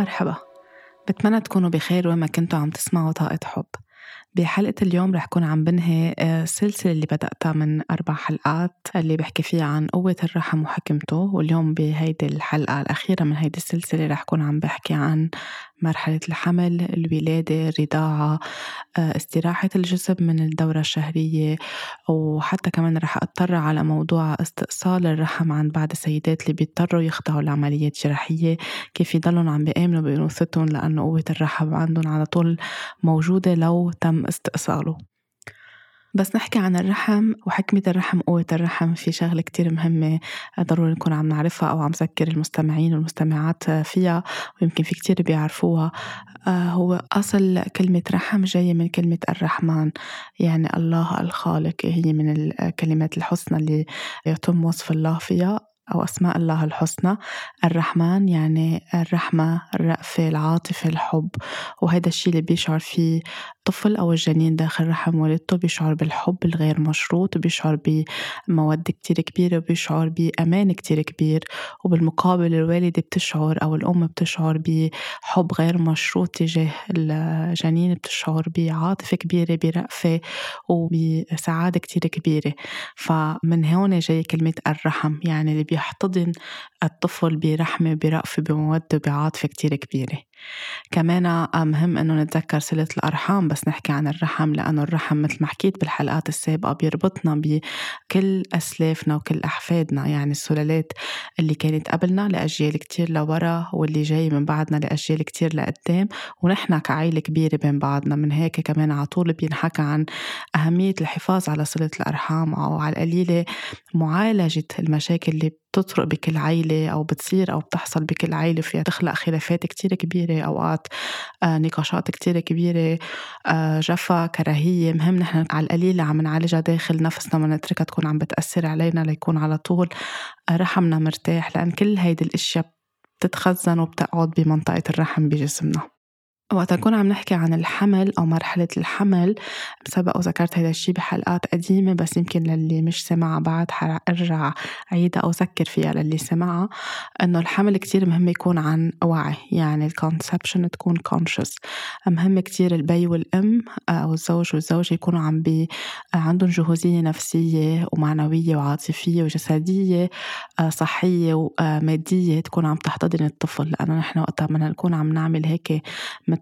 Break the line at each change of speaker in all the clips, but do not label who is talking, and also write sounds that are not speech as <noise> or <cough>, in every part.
مرحبا. بتمنى تكونوا بخير وين ما كنتوا عم تسمعوا طاقة حب. بحلقة اليوم رح كون عم بنهي السلسلة آه، اللي بدأتها من أربع حلقات اللي بحكي فيها عن قوة الرحم وحكمته واليوم بهيدي الحلقة الأخيرة من هيدي السلسلة رح كون عم بحكي عن مرحلة الحمل الولادة الرضاعة آه، استراحة الجسم من الدورة الشهرية وحتى كمان رح أضطر على موضوع استئصال الرحم عن بعض السيدات اللي بيضطروا يخضعوا لعمليات جراحية. كيف يضلوا عم بيآمنوا بأنوثتهم لأنه قوة الرحم عندهم على طول موجودة لو تم استئصاله. بس نحكي عن الرحم وحكمة الرحم قوة الرحم. في شغلة كتير مهمة ضروري نكون عم نعرفها أو عم ذكر المستمعين والمستمعات فيها ويمكن في كتير بيعرفوها. آه، هو أصل كلمة رحم جاية من كلمة الرحمن. يعني الله الخالق هي من الكلمات الحسنى اللي يتم وصف الله فيها أو أسماء الله الحسنى. الرحمن يعني الرحمة الرأفة العاطفة الحب. وهذا الشيء اللي بيشعر فيه الطفل أو الجنين داخل رحم والدته بيشعر بالحب الغير مشروط بيشعر بمودة كتير كبيرة وبيشعر بأمان كتير كبير. وبالمقابل الوالدة بتشعر أو الأم بتشعر بحب غير مشروط تجاه الجنين بتشعر بعاطفة كبيرة برأفة وبسعادة كتير كبيرة. فمن هون جاي كلمة الرحم يعني اللي بيحتضن الطفل برحمة برأفة بمودة بعاطفة كتير كبيرة. كمان مهم إنه نتذكر صلة الأرحام بس نحكي عن الرحم لأنه الرحم مثل ما حكيت بالحلقات السابقة بيربطنا بكل أسلافنا وكل أحفادنا يعني السلالات اللي كانت قبلنا لأجيال كتير لورا واللي جاي من بعدنا لأجيال كتير لقدام ونحن كعائلة كبيرة بين بعضنا. من هيك كمان على طول بينحكى عن أهمية الحفاظ على صلة الأرحام أو على القليلة معالجة المشاكل اللي بتطرق بكل عيلة أو بتصير أو بتحصل بكل عيلة فيها تخلق خلافات كتير كبيرة أوقات آه نقاشات كتير كبيرة آه جفا كراهية. مهم نحن على القليلة عم نعالجها داخل نفسنا ما نتركها تكون عم بتأثر علينا ليكون على طول آه رحمنا مرتاح لأن كل هيدي الأشياء بتتخزن وبتقعد بمنطقة الرحم بجسمنا. وقت نكون عم نحكي عن الحمل أو مرحلة الحمل سبق وذكرت هذا الشيء بحلقات قديمة بس يمكن للي مش سمعها بعد حرجع عيدها أو ذكر فيها للي سمعها إنه الحمل كتير مهم يكون عن وعي يعني ال conception تكون conscious. مهم كتير البي والأم أو الزوج والزوجة يكونوا عم بي عندهم جهوزية نفسية ومعنوية وعاطفية وجسدية آه، صحية ومادية تكون عم تحتضن الطفل لأنه نحن وقتها بدنا نكون عم نعمل هيك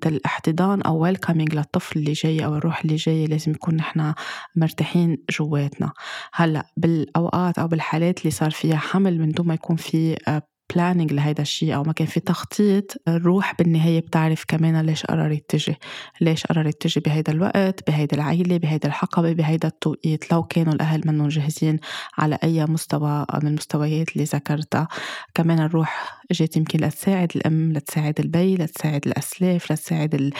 مثل احتضان أو welcoming للطفل اللي جاي أو الروح اللي جاي لازم نكون نحن مرتاحين جواتنا. هلأ بالأوقات أو بالحالات اللي صار فيها حمل من دون ما يكون في planning لهيدا الشيء أو ما كان في تخطيط الروح بالنهاية بتعرف كمان ليش قررت تجي ليش قررت تجي بهيدا الوقت بهيدا العيله بهيدا الحقبة بهيدا التوقيت. لو كانوا الأهل منهم جاهزين على أي مستوى من المستويات اللي ذكرتها كمان الروح اجت يمكن لتساعد الأم لتساعد البي لتساعد الأسلاف لتساعد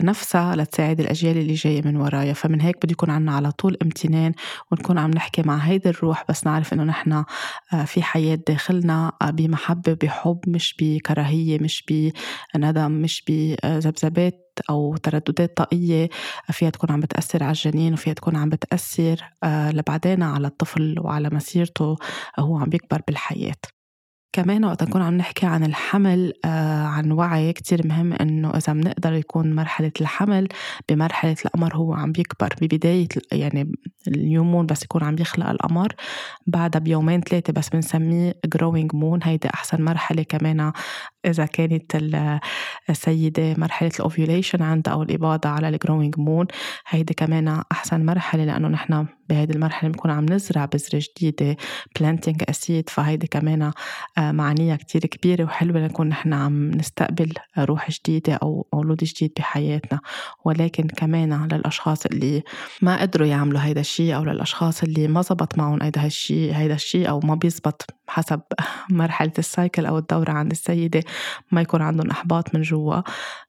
نفسها لتساعد الأجيال اللي جاية من ورايا. فمن هيك بده يكون عنا على طول امتنان ونكون عم نحكي مع هيدي الروح بس نعرف إنه نحن آه، في حياة داخلنا آه، بمحبة بحب مش بكراهية مش بندم مش بذبذبات أو ترددات طاقية. فيها تكون عم بتأثر على الجنين وفيها تكون عم بتأثر آه، لبعدين على الطفل وعلى مسيرته هو عم بيكبر بالحياة. كمان وقت نكون عم نحكي عن الحمل آه عن وعي كتير مهم إنه إذا بنقدر يكون مرحلة الحمل بمرحلة القمر هو عم بيكبر ببداية يعني ال new moon بس يكون عم يخلق القمر بعدها بيومين ثلاثة بس بنسميه growing moon هيدي أحسن مرحلة كمان إذا كانت السيدة مرحلة ال ovulation عندها أو الإباضة على ال growing moon هيدي كمان أحسن مرحلة لأنه نحن بهيدي المرحلة بنكون عم نزرع بذرة جديدة planting a seed فهيدي كمان آه، معانيها كتير كبيرة وحلوة لنكون نحن عم نستقبل روح جديدة أو مولود جديد بحياتنا. ولكن كمان للأشخاص اللي ما قدروا يعملوا هيدا الشيء أو للأشخاص اللي ما زبط معهم هيدا الشيء هيدا الشيء أو ما بيزبط حسب <laughs> مرحلة ال cycle أو الدورة عند السيدة ما يكون عندهم إحباط من جوا.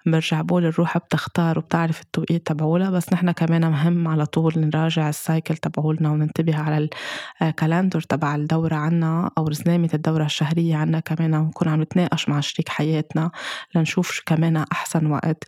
برجع بقول الروح بتختار وبتعرف التوقيت تبعولها بس نحن كمان مهم على طول نراجع ال cycle تبعولنا وننتبه على ال calendar تبع الدورة عنا أو رزنامة الدورة الشهرية عنا كمان ونكون عم نتناقش مع شريك حياتنا لنشوف كمان أحسن وقت.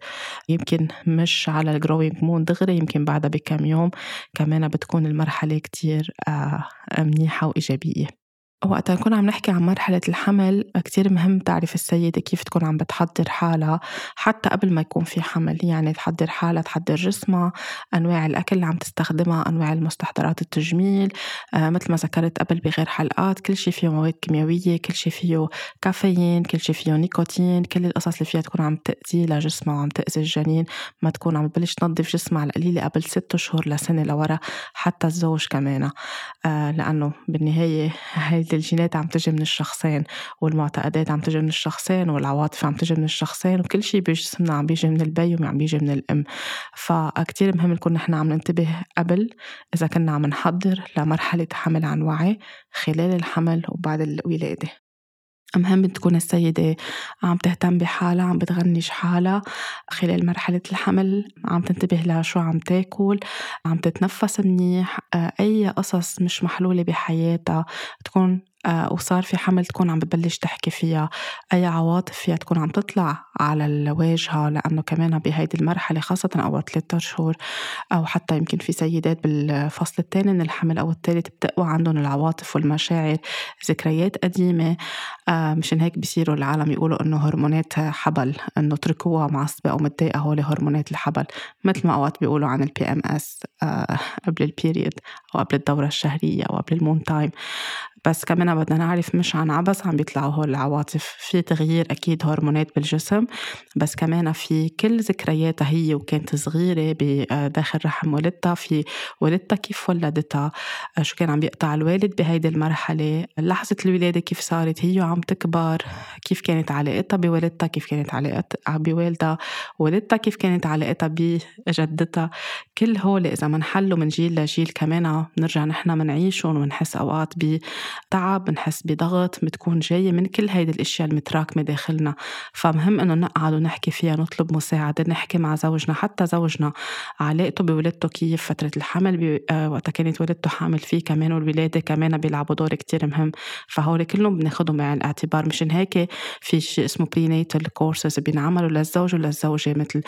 يمكن مش على ال growing moon دغري يمكن بعدها بكم يوم كمان بتكون المرحلة كتير آه، منيحة وإيجابية. وقت نكون عم نحكي عن مرحلة الحمل كتير مهم تعرف السيدة كيف تكون عم بتحضر حالها حتى قبل ما يكون في حمل يعني تحضر حالها تحضر جسمها أنواع الأكل اللي عم تستخدمها أنواع المستحضرات التجميل آه مثل ما ذكرت قبل بغير حلقات كل شيء فيه مواد كيميائية كل شيء فيه كافيين كل شيء فيه نيكوتين كل القصص اللي فيها تكون عم تأذي لجسمها وعم تأذي الجنين ما تكون عم تبلش تنظف جسمها على القليلة قبل ست شهور لسنة لورا حتى الزوج كمان آه لأنه بالنهاية <laughs> هي الجينات عم تجي من الشخصين والمعتقدات عم تجي من الشخصين والعواطف عم تجي من الشخصين وكل شيء بجسمنا عم بيجي من البي وعم بيجي من الأم. فكتير مهم نكون نحن عم ننتبه قبل إذا كنا عم نحضر لمرحلة حمل عن وعي خلال الحمل وبعد الولادة. مهم تكون السيدة عم تهتم بحالها عم بتغنج حالها. خلال مرحلة الحمل عم تنتبه لشو عم تاكل عم تتنفس منيح. آه، أي قصص مش محلولة بحياتها تكون وصار في حمل تكون عم ببلش تحكي فيها. أي عواطف فيها تكون عم تطلع على الواجهة لأنه كمان بهيدي المرحلة خاصة أول ثلاثة شهور أو حتى يمكن في سيدات بالفصل الثاني من الحمل أو الثالث بتقوى عندهم العواطف والمشاعر ذكريات قديمة. آه، مشان هيك بصيروا العالم يقولوا إنه هرمونات حبل إنه تركوها معصبة أو متضايقة هول هرمونات الحبل مثل ما أوقات بيقولوا عن ال PMS آه، قبل ال period أو قبل الدورة الشهرية أو قبل ال moon time. بس كمان بدنا نعرف مش عن عبس عم بيطلعوا هول العواطف. في تغيير أكيد هرمونات بالجسم بس كمان في كل ذكرياتها هي وكانت صغيرة بداخل رحم والدتها. في والدتها كيف ولدتها؟ شو كان عم بيقطع الوالد بهيدي المرحلة؟ لحظة الولادة كيف صارت؟ هي وعم تكبر. كيف كانت علاقتها بوالدتها؟ كيف كانت علاقتها بوالدها؟ والدتها كيف كانت علاقتها بجدتها؟ كل هول إذا منحلوا من جيل لجيل كمان بنرجع نحن منعيشهم ونحس أوقات ب تعب بنحس بضغط بتكون جاية من كل هيدي الأشياء المتراكمة داخلنا. فمهم إنه نقعد ونحكي فيها نطلب مساعدة نحكي مع زوجنا حتى زوجنا. علاقته بولادته كيف فترة الحمل آه، وقتها كانت والدته حامل فيه كمان والولادة كمان بيلعبوا دور كتير مهم. فهول كلهم بناخدهم بعين الاعتبار. مشان هيك في شيء اسمه prenatal courses بينعملوا للزوج وللزوجة مثل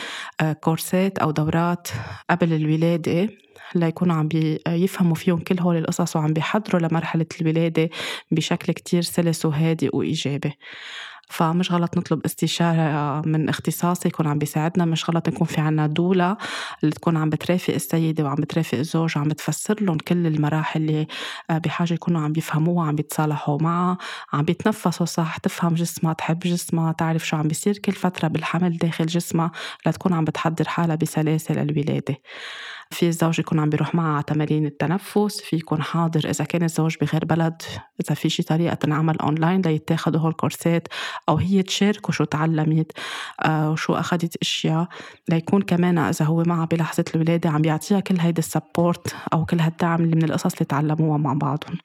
كورسات آه، أو دورات قبل الولادة. ليكونوا عم يفهموا فيهم كل هول القصص وعم بيحضروا لمرحلة الولادة بشكل كتير سلس وهادئ وإيجابي. فمش غلط نطلب استشارة من اختصاصي يكون عم بيساعدنا مش غلط يكون في عنا doula اللي تكون عم بترافق السيدة وعم بترافق الزوج وعم بتفسر لهم كل المراحل اللي آه، بحاجة يكونوا عم بيفهموها عم بيتصالحوا معها عم بيتنفسوا صح تفهم جسمها تحب جسمها تعرف شو عم بيصير كل فترة بالحمل داخل جسمها لتكون عم بتحضر حالها بسلاسة للولادة. في الزوج يكون عم بيروح معها على تمارين التنفس في يكون حاضر إذا كان الزوج بغير بلد إذا في شي طريقة تنعمل أونلاين ليتاخدوا هول الكورسات أو هي تشاركه شو تعلمت آه وشو أخدت أشياء. ليكون كمان إذا هو معها بلحظة الولادة عم بيعطيها كل هيدا ال support أو كل هالدعم اللي من القصص اللي تعلموها مع بعضهم.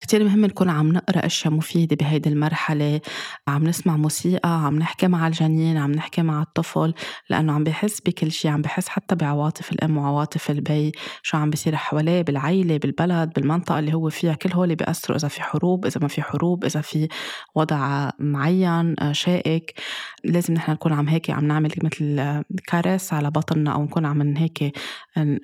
كتير مهم نكون عم نقرأ أشياء مفيدة بهيدي المرحلة. عم نسمع موسيقى عم نحكي مع الجنين عم نحكي مع الطفل لأنه عم بحس بكل شيء عم بحس حتى بعواطف الأم وعواطف البي. شو عم بيصير حواليه بالعيلة بالبلد بالمنطقة اللي هو فيها كل هول بيأثروا إذا في حروب إذا ما في حروب إذا في وضع معين آه، شائك. لازم نحن نكون عم هيك عم نعمل مثل كارس على بطننا أو نكون عم هيك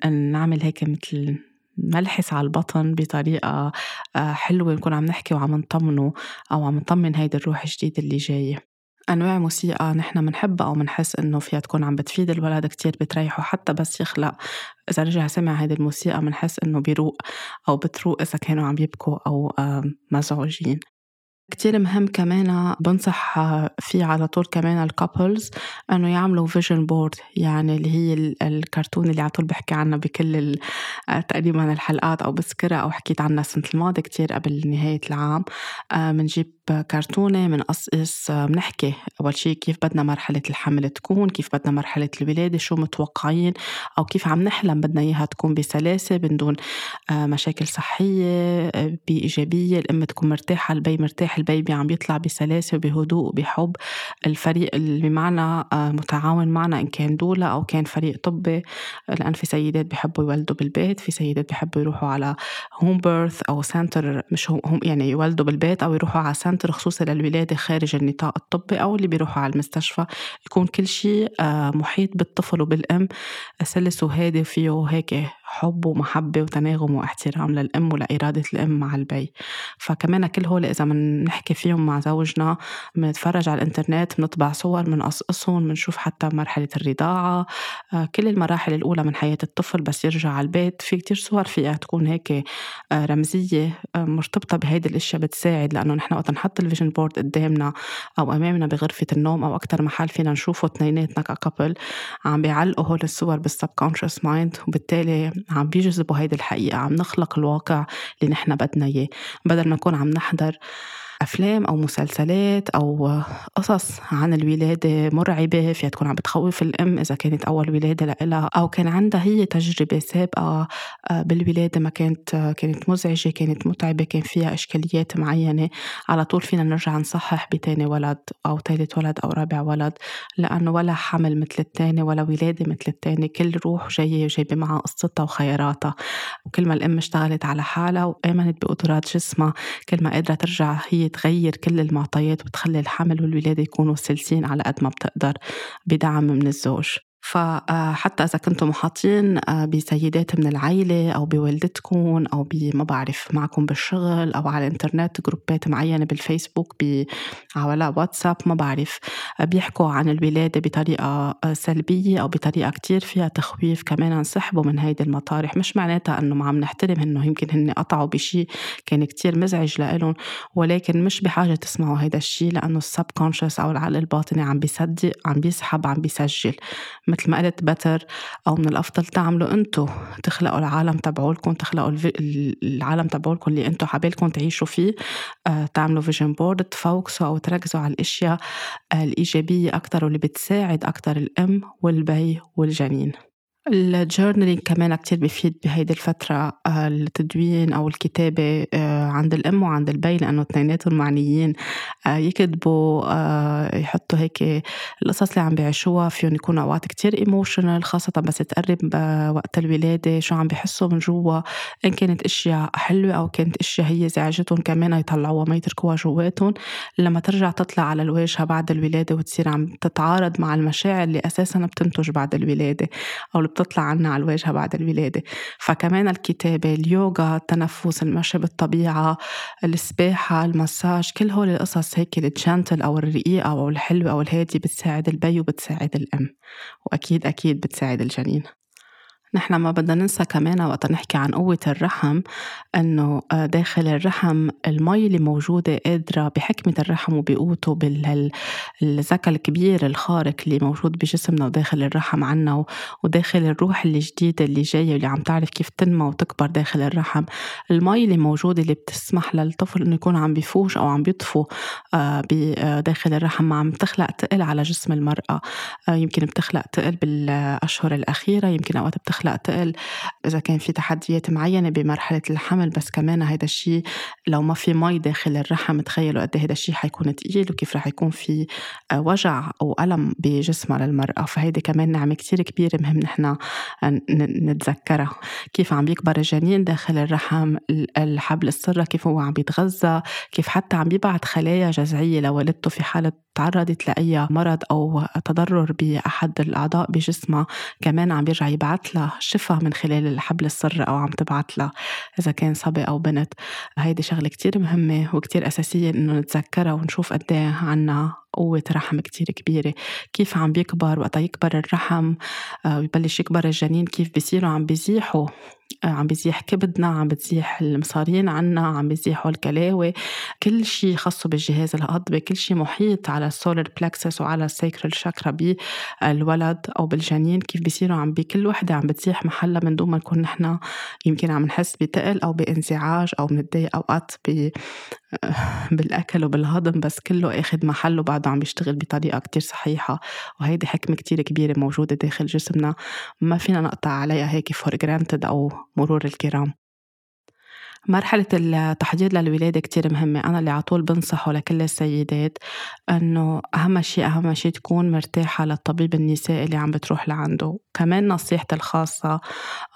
نعمل هيك مثل نلحس على البطن بطريقة آه، حلوة نكون عم نحكي وعم نطمنه أو عم نطمن هيدي الروح الجديدة اللي جاية. أنواع موسيقى نحن منحبها أو منحس إنه فيها تكون عم بتفيد الولد كتير بتريحه حتى بس يخلق. إذا رجع سمع هيدي الموسيقى منحس إنه بيروق أو بتروق إذا كانوا عم يبكوا أو مزعوجين. كتير مهم كمان بنصح فيه على طول كمان ال couples إنه يعملوا vision board يعني اللي هي الكرتون اللي على طول بحكي عنها بكل تقريبا الحلقات أو بذكرها أو حكيت عنها السنة الماضية كتير قبل نهاية العام بنجيب كرتونة بنقصقص بنحكي أول شيء كيف بدنا مرحلة الحمل تكون كيف بدنا مرحلة الولادة شو متوقعين أو كيف عم نحلم بدنا إياها تكون بسلاسة من دون مشاكل صحية بإيجابية الأم تكون مرتاحة البي مرتاح ال baby عم يطلع بسلاسة وبهدوء وبحب الفريق اللي معنا آه، متعاون معنا إن كان doula أو كان فريق طبي لأن في سيدات بيحبوا يولدوا بالبيت في سيدات بيحبوا يروحوا على home birth أو center مش هم يعني يولدوا بالبيت أو يروحوا على center خصوصي للولادة خارج النطاق الطبي أو اللي بيروحوا على المستشفى. يكون كل شيء آه، محيط بالطفل وبالأم سلس وهادي فيه هيك حب ومحبة وتناغم واحترام للأم ولإرادة الأم مع البي. فكمان كل هول إذا بنحكي فيهم مع زوجنا بنتفرج على الإنترنت بنطبع صور بنقصقصهم بنشوف حتى مرحلة الرضاعة آه، كل المراحل الأولى من حياة الطفل بس يرجع على البيت. في كتير صور فيها تكون هيك آه، رمزية آه، مرتبطة بهيدي الأشياء بتساعد لأنه نحن وقت نحط ال vision board قدامنا أو أمامنا بغرفة النوم أو أكتر محل فينا نشوفه اثنيناتنا ك couple عم بيعلقوا هول الصور بال subconscious mind وبالتالي عم بيجذبوا هيدي الحقيقة عم نخلق الواقع اللي نحن بدنا إياه بدل ما نكون عم نحضر أفلام أو مسلسلات أو قصص عن الولادة مرعبة فيها تكون عم بتخوف الأم إذا كانت أول ولادة لإلها أو كان عندها هي تجربة سابقة آه، بالولادة ما كانت كانت مزعجة كانت متعبة كان فيها إشكاليات معينة. على طول فينا نرجع نصحح بتاني ولد أو ثالث ولد أو رابع ولد لأنه ولا حمل مثل التاني ولا ولادة مثل التاني كل روح جاية وجايبة معها قصتها وخياراتها. وكل ما الأم اشتغلت على حالها وآمنت بقدرات جسمها كل ما قادرة ترجع هي تغير كل المعطيات وتخلي الحمل والولادة يكونوا سلسين على قد ما بتقدر بدعم من الزوج. فحتى إذا كنتم محاطين آه، بسيدات من العيلة أو بوالدتكم أو ما بعرف معكم بالشغل أو على الإنترنت جروبات معينة بالفيسبوك على واتساب ما بعرف آه، بيحكوا عن الولادة بطريقة آه، سلبية أو بطريقة كتير فيها تخويف كمان انسحبوا من هيدي المطارح. مش معناتها أنه ما عم نحترم إنه يمكن هن قطعوا بشيء كان كتير مزعج لإلهم ولكن مش بحاجة تسمعوا هيدا الشيء لأنه السب أو العقل الباطني عم بيصدق عم بيسحب عم بيسجل. مثل ما قلت بتر أو من الأفضل تعملوا أنتم تخلقوا العالم تبعولكم تخلقوا العالم تبعولكم اللي أنتم حابلكم تعيشوا فيه. آه، تعملوا vision board تفوكسوا أو تركزوا على الأشياء الإيجابية أكثر واللي بتساعد أكثر الأم والبي والجنين. ال journaling كمان كتير بفيد بهيدي الفترة آه، التدوين أو الكتابة آه، عند الأم وعند البي لأنه اثنيناتهم معنيين آه، يكتبوا يحطوا هيك القصص اللي عم بيعيشوها فيهم يكونوا أوقات كتير ايموشنال خاصة بس تقرب وقت الولادة شو عم بيحسوا من جوا إن كانت أشياء حلوة أو كانت أشياء هي زعجتهم كمان يطلعوها ما يتركوها جواتهم. لما ترجع تطلع على الواجهة بعد الولادة وتصير عم تتعارض مع المشاعر اللي أساسا بتنتج بعد الولادة أو بتطلع عنا على الواجهة بعد الولادة. فكمان الكتابة اليوغا التنفس المشي بالطبيعة السباحة المساج كل هول القصص هيك الجنتل أو الرقيقة أو الحلوة أو الهادية بتساعد البي وبتساعد الأم. وأكيد أكيد بتساعد الجنين. نحن ما بدنا ننسى كمان وقت نحكي عن قوة الرحم إنه آه، داخل الرحم المي اللي موجودة قادرة بحكمة الرحم وبقوته بالذكاء الكبير الخارق اللي موجود بجسمنا وداخل الرحم عنا وداخل الروح الجديدة اللي جاية واللي عم تعرف كيف تنمى وتكبر داخل الرحم. المي اللي موجودة اللي بتسمح للطفل إنه يكون عم بيفوش أو عم بيطفو آه، آه، داخل الرحم عم تخلق تقل على جسم المرأة. يمكن بتخلق تقل بالأشهر الأخيرة يمكن أوقات بتخلق بتخلق تقل. إذا كان في تحديات معينة بمرحلة الحمل بس كمان هيدا الشيء لو ما في مي داخل الرحم تخيلوا قد إيه هيدا الشيء حيكون تقيل وكيف رح يكون في آه، وجع أو ألم بجسمها للمرأة. فهيدي كمان نعمة كتير كبيرة مهم نحن نتذكرها. كيف عم بيكبر الجنين داخل الرحم الحبل السرة كيف هو عم بيتغذى كيف حتى عم بيبعت خلايا جذعية لوالدته في حالة تعرضت لأي مرض أو تضرر بأحد الأعضاء بجسمها كمان عم بيرجع يبعث لها شفا من خلال الحبل السري أو عم تبعث لها إذا كان صبي أو بنت. هيدي شغلة كتير مهمة وكتير أساسية إنه نتذكرها ونشوف قد إيه عنا قوة رحم كتير كبيرة. كيف عم بيكبر وقت يكبر الرحم؟ آه، ويبلش يكبر الجنين كيف بيصيروا؟ عم بيزيحوا. آه، عم بيزيح كبدنا عم بتزيح المصارين عنا عم بيزيحوا الكلاوي. كل شيء خاصه بالجهاز الهضمي كل شيء محيط على ال solar plexus وعلى ال sacral chakra بالولد أو بالجنين كيف بيصيروا؟ عم بكل وحدة عم بتزيح محلها من دون ما نكون نحن يمكن عم نحس بتقل أو بانزعاج أو بنتضايق أوقات <sighs> بالاكل وبالهضم بس كله أخذ محله بعده عم بيشتغل بطريقة كتير صحيحة. وهيدي حكمة كتير كبيرة موجودة داخل جسمنا. ما فينا نقطع عليها هيك for granted أو مرور الكرام. مرحلة التحضير للولادة كتير مهمة. أنا اللي عطول بنصحه لكل السيدات أنه أهم شيء أهم شيء تكون مرتاحة للطبيب النسائي اللي عم بتروح لعنده. كمان نصيحتي الخاصة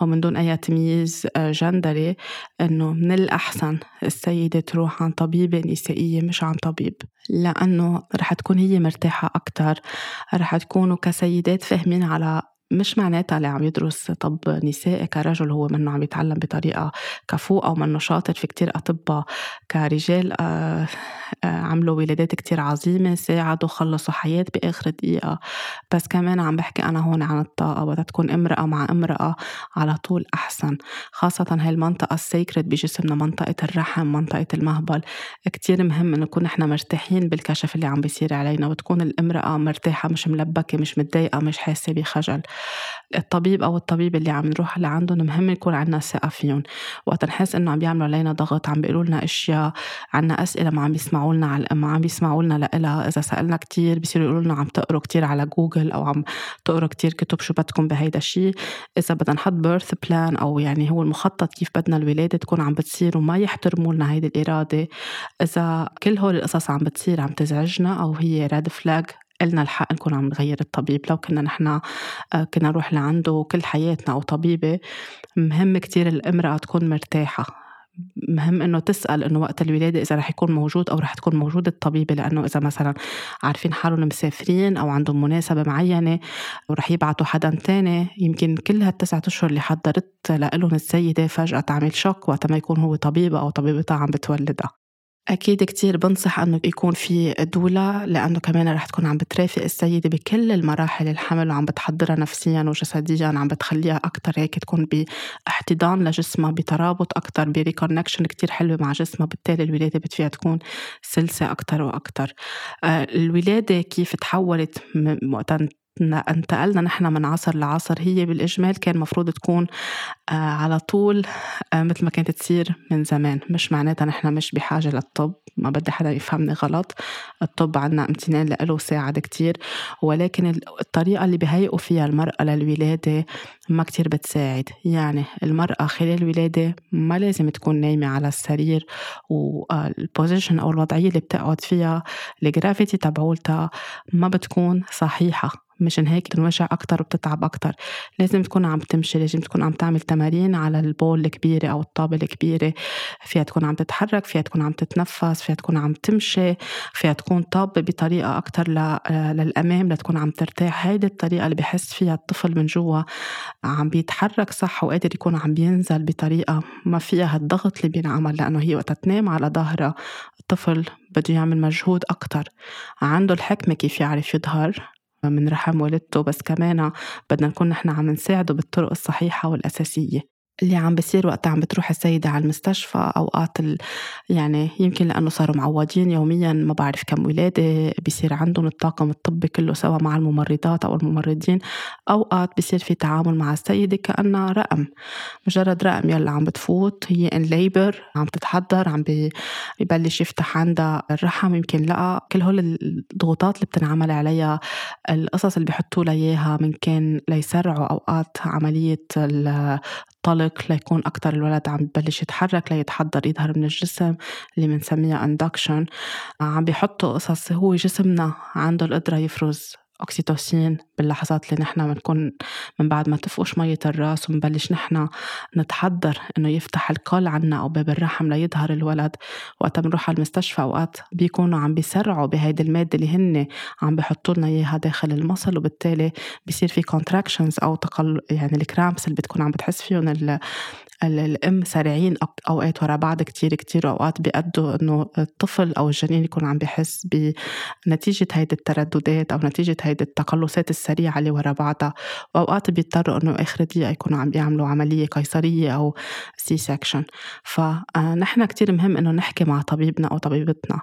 أو من دون أي تمييز جندري أنه من الأحسن السيدة تروح عند طبيبة نسائية مش عند طبيب. لأنه رح تكون هي مرتاحة أكتر. رح تكونوا كسيدات فاهمين على مش معناتها اللي عم يدرس طب نسائي كرجل هو منه عم يتعلم بطريقة كفو أو منه شاطر في كتير أطباء كرجال آه، آه، عملوا ولادات كتير عظيمة ساعدوا خلصوا حياة بآخر دقيقة. بس كمان عم بحكي أنا هون عن الطاقة وقت تكون امرأة مع امرأة على طول أحسن. خاصة هاي المنطقة السيكرت بجسمنا منطقة الرحم منطقة المهبل. كتير مهم إنه نكون نحن مرتاحين بالكشف اللي عم بيصير علينا وتكون الامرأة مرتاحة مش ملبكة مش متضايقة مش حاسة بخجل. الطبيب أو الطبيبة اللي عم نروح لعندهم مهم يكون عندنا ثقة فيهم. وقت نحس إنه عم بيعملوا علينا ضغط عم بيقولوا لنا أشياء عنا أسئلة ما عم بيسمعوا لنا على ما عم بيسمعوا لنا لها إذا سألنا كثير بيصيروا يقولوا لنا عم تقروا كثير على جوجل أو عم تقروا كثير كتب شو بدكم بهيدا الشيء إذا بدنا نحط birth plan أو يعني هو المخطط كيف بدنا الولادة تكون عم بتصير وما يحترموا لنا هيدي الإرادة. إذا كل هول القصص عم بتصير عم تزعجنا أو هي ريد فلاج إلنا الحق نكون عم نغير الطبيب لو كنا نحن آه، كنا نروح لعنده كل حياتنا أو طبيبة مهم كتير الامرأة تكون مرتاحة. مهم إنه تسأل إنه وقت الولادة إذا رح يكون موجود أو رح تكون موجودة الطبيبة لأنه إذا مثلا عارفين حالهم مسافرين أو عندهم مناسبة معينة ورح يبعتوا حدا تاني يمكن كل هالتسعة أشهر اللي حضرت لهم السيدة فجأة تعمل شوك وقت ما يكون هو طبيبة أو طبيبتها عم بتولدها. أكيد كتير بنصح أنه يكون في دولة لأنه كمان رح تكون عم بترافق السيدة بكل المراحل الحمل وعم بتحضرها نفسيا وجسديا عم بتخليها أكتر هيك تكون باحتضان لجسمها بترابط أكتر بريكونكشن كتير حلوة مع جسمها بالتالي الولادة بتفيها تكون سلسة أكتر وأكتر. آه، الولادة كيف تحولت وقت انتقلنا نحن من عصر لعصر هي بالإجمال كان مفروض تكون على طول آه، مثل ما كانت تصير من زمان. مش معناتها نحن مش بحاجة للطب ما بدي حدا يفهمني غلط. الطب عنا امتنان له ساعد كتير ولكن الطريقة اللي بهيئوا فيها المرأة للولادة ما كتير بتساعد. يعني المرأة خلال الولادة ما لازم تكون نايمة على السرير وال position أو الوضعية اللي بتقعد فيها ال gravity تبعولتها ما بتكون صحيحة. مشان هيك بتنوجع أكتر وبتتعب أكتر. لازم تكون عم تمشي لازم تكون عم تعمل تمارين على البول الكبيرة أو الطابة الكبيرة. فيها تكون عم تتحرك فيها تكون عم تتنفس فيها تكون عم تمشي فيها تكون طابة بطريقة أكتر للأمام لتكون عم ترتاح. هيدي الطريقة اللي بحس فيها الطفل من جوا عم بيتحرك صح وقادر يكون عم بينزل بطريقة ما فيها هالضغط اللي بينعمل لأنه هي وقت تنام على ظهرها الطفل بده يعمل مجهود أكتر. عنده الحكمة كيف يعرف يظهر. من رحم والدته بس كمان بدنا نكون نحن عم نساعده بالطرق الصحيحة والأساسية. اللي عم بصير وقت عم بتروح السيدة على المستشفى أوقات ال... يعني يمكن لأنه صاروا معودين يوميا ما بعرف كم ولادة بصير عندهم الطاقم الطبي كله سوا مع الممرضات أو الممرضين. أوقات بصير في تعامل مع السيدة كأنها رقم مجرد رقم يلا عم بتفوت هي ان ليبر عم تتحضر عم ببلش يفتح عندها الرحم يمكن لا كل هول الضغوطات اللي بتنعمل عليها القصص اللي بيحطوا لها إياها من كان ليسرعوا أوقات عملية الطلق ليكون أكتر الولد عم ببلش يتحرك ليتحضر يظهر من الجسم اللي بنسميها اندكشن عم بيحطوا قصص هو جسمنا عنده القدرة يفرز. أكسيتوسين باللحظات اللي نحن بنكون من بعد ما تفقش مية الراس وبنبلش نحن نتحضر إنه يفتح القل عنا أو باب الرحم ليظهر الولد. وقت بنروح على المستشفى أوقات بيكونوا عم بيسرعوا بهيدي المادة اللي هن عم بيحطوا لنا إياها داخل المصل وبالتالي بيصير في contractions أو تقل يعني ال cramps اللي بتكون عم بتحس فيهم الأم سريعين أوقات ورا بعض كتير كتير أوقات بيأدوا إنه الطفل أو الجنين يكون عم بحس بنتيجة هيدي الترددات أو نتيجة هيدي التقلصات السريعة اللي ورا بعضها. وأوقات بيضطروا إنه آخر دقيقة يكونوا عم بيعملوا عملية قيصرية أو C-section فنحن كتير مهم إنه نحكي مع طبيبنا أو طبيبتنا.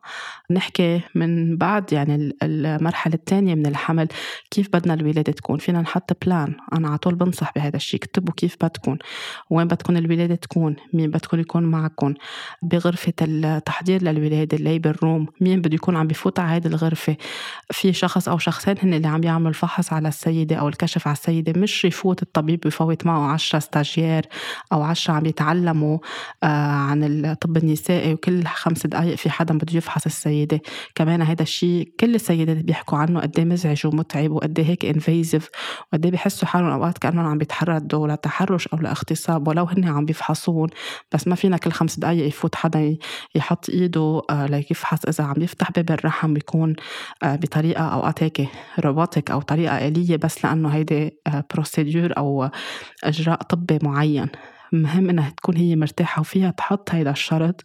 نحكي من بعد يعني المرحلة الثانية من الحمل كيف بدنا الولادة تكون. فينا نحط plan أنا على طول بنصح بهذا الشيء اكتبوا كيف بدكم. وين بدكم الولادة تكون مين بدكم يكون معكم بغرفة التحضير للولادة ال labor room مين بده يكون عم بفوت على هذه الغرفة؟ في شخص أو شخصين هن اللي عم يعملوا الفحص على السيدة أو الكشف على السيدة مش يفوت الطبيب بفوت معه عشرة stagiaires أو عشرة عم يتعلموا آه، عن الطب النسائي وكل خمس دقائق في حدا بده يفحص السيدة. كمان هذا الشيء كل السيدات بيحكوا عنه قد إيه مزعج ومتعب وقد إيه هيك انفيزيف وقد إيه بيحسوا حالهم أوقات كأنهم عم بيتحردوا لتحرش أو لاغتصاب ولو هن عم بيفحصون بس ما فينا كل خمس دقايق يفوت حدا يحط إيده آه، ليفحص إذا عم يفتح باب الرحم بيكون آه، بطريقة أوقات هيك روبوتك أو طريقة آلية بس لأنه هيدي بروسيدور أو إجراء طبي معين. مهم إنها تكون هي مرتاحة وفيها تحط هيدا الشرط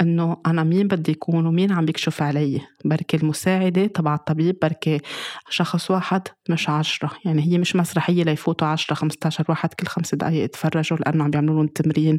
إنه أنا مين بدي يكون ومين عم بيكشف علي؟ بركي المساعدة تبع الطبيب بركي شخص واحد مش عشرة. يعني هي مش مسرحية ليفوتوا عشرة 15 واحد كل خمس دقائق يتفرجوا لأنه عم بيعملوا لهم تمرين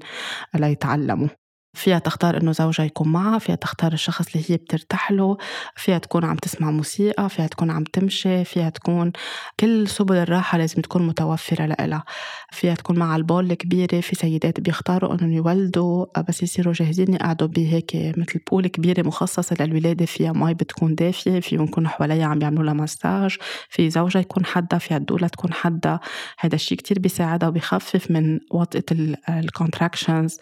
ليتعلموا. فيها تختار إنه زوجها يكون معها فيها تختار الشخص اللي هي بترتاح له فيها تكون عم تسمع موسيقى فيها تكون عم تمشي فيها تكون كل سبل الراحة لازم تكون متوفرة لها فيها تكون مع ال pool الكبيرة في سيدات بيختاروا إنهم يولدوا بس يصيروا جاهزين يقعدوا بهيك مثل pool كبيرة مخصصة للولادة فيها مي بتكون دافية فيهم يكون حواليها عم بيعملوا لها مساج في زوجها يكون حدا فيها ال doula تكون حدا. هذا الشيء كتير بيساعدها وبيخفف من وطئة ال contractions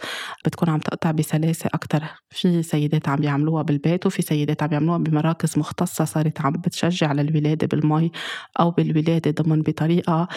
بتكون عم تقطع بسلاسة أكتر. في سيدات عم بيعملوها بالبيت وفي سيدات عم بيعملوها بمراكز مختصة صارت عم بتشجع على الولادة بالمي أو بالولادة ضمن بطريقة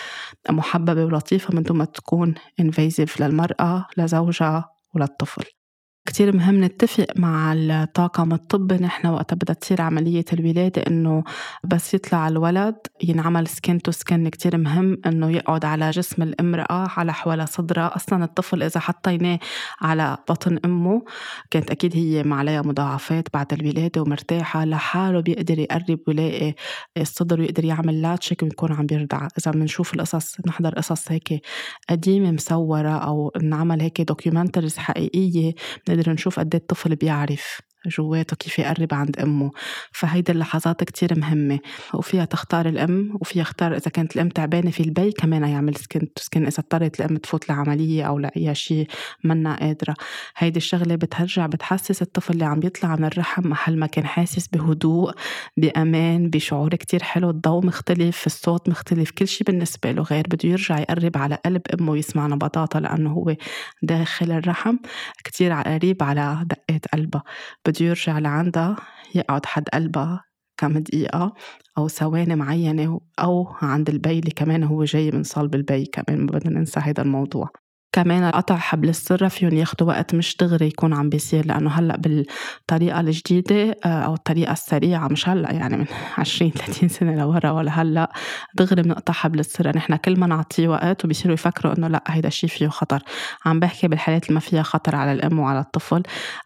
محببة ولطيفة من دون ما تكون invasive للمرأة لزوجها وللطفل. كتير مهم نتفق مع الطاقم الطبي نحن وقت بدها تصير عملية الولادة إنه بس يطلع الولد ينعمل skin to skin كتير مهم إنه يقعد على جسم الامرأة على حول صدرها. أصلا الطفل إذا حطيناه على بطن أمه كانت أكيد هي ما عليها مضاعفات بعد الولادة ومرتاحة لحاله بيقدر يقرب ويلاقي الصدر ويقدر يعمل latching ويكون عم بيرضع. إذا بنشوف القصص نحضر قصص هيك قديمة مصورة أو نعمل هيك documentaries حقيقية بنقدر نشوف قد إيه الطفل بيعرف. جواته كيف يقرب عند أمه. فهيدي اللحظات كتير مهمة. وفيها تختار الأم وفيها اختار إذا كانت الأم تعبانة في البي كمان يعمل skin to skin. إذا اضطرت الأم تفوت لعملية أو لأي شيء منا قادرة. هيدي الشغلة بترجع بتحسس الطفل اللي عم بيطلع من الرحم محل ما كان حاسس بهدوء بأمان بشعور كتير حلو. الضوء مختلف الصوت مختلف كل شيء بالنسبة له غير. بده يرجع يقرب على قلب أمه ويسمع نبضاتها لأنه هو داخل الرحم. كتير قريب على دقات قلبها. بده يرجع لعندها يقعد حد قلبها كم دقيقة أو ثواني معينة أو عند البي اللي كمان هو جاي من صلب البي كمان ما بدنا ننسى هذا الموضوع. كمان قطع حبل السرة فيهم ياخدوا وقت مش دغري يكون عم بيصير لأنه هلأ بالطريقة الجديدة آه، أو الطريقة السريعة مش هلأ يعني من <laughs> 20 30 سنة لورا ولا هلأ دغري بنقطع حبل السرة نحن كل ما نعطيه وقت وبيصيروا يفكروا إنه لأ هيدا الشيء فيه خطر. عم بحكي بالحالات اللي ما فيها خطر على الأم وعلى الطفل.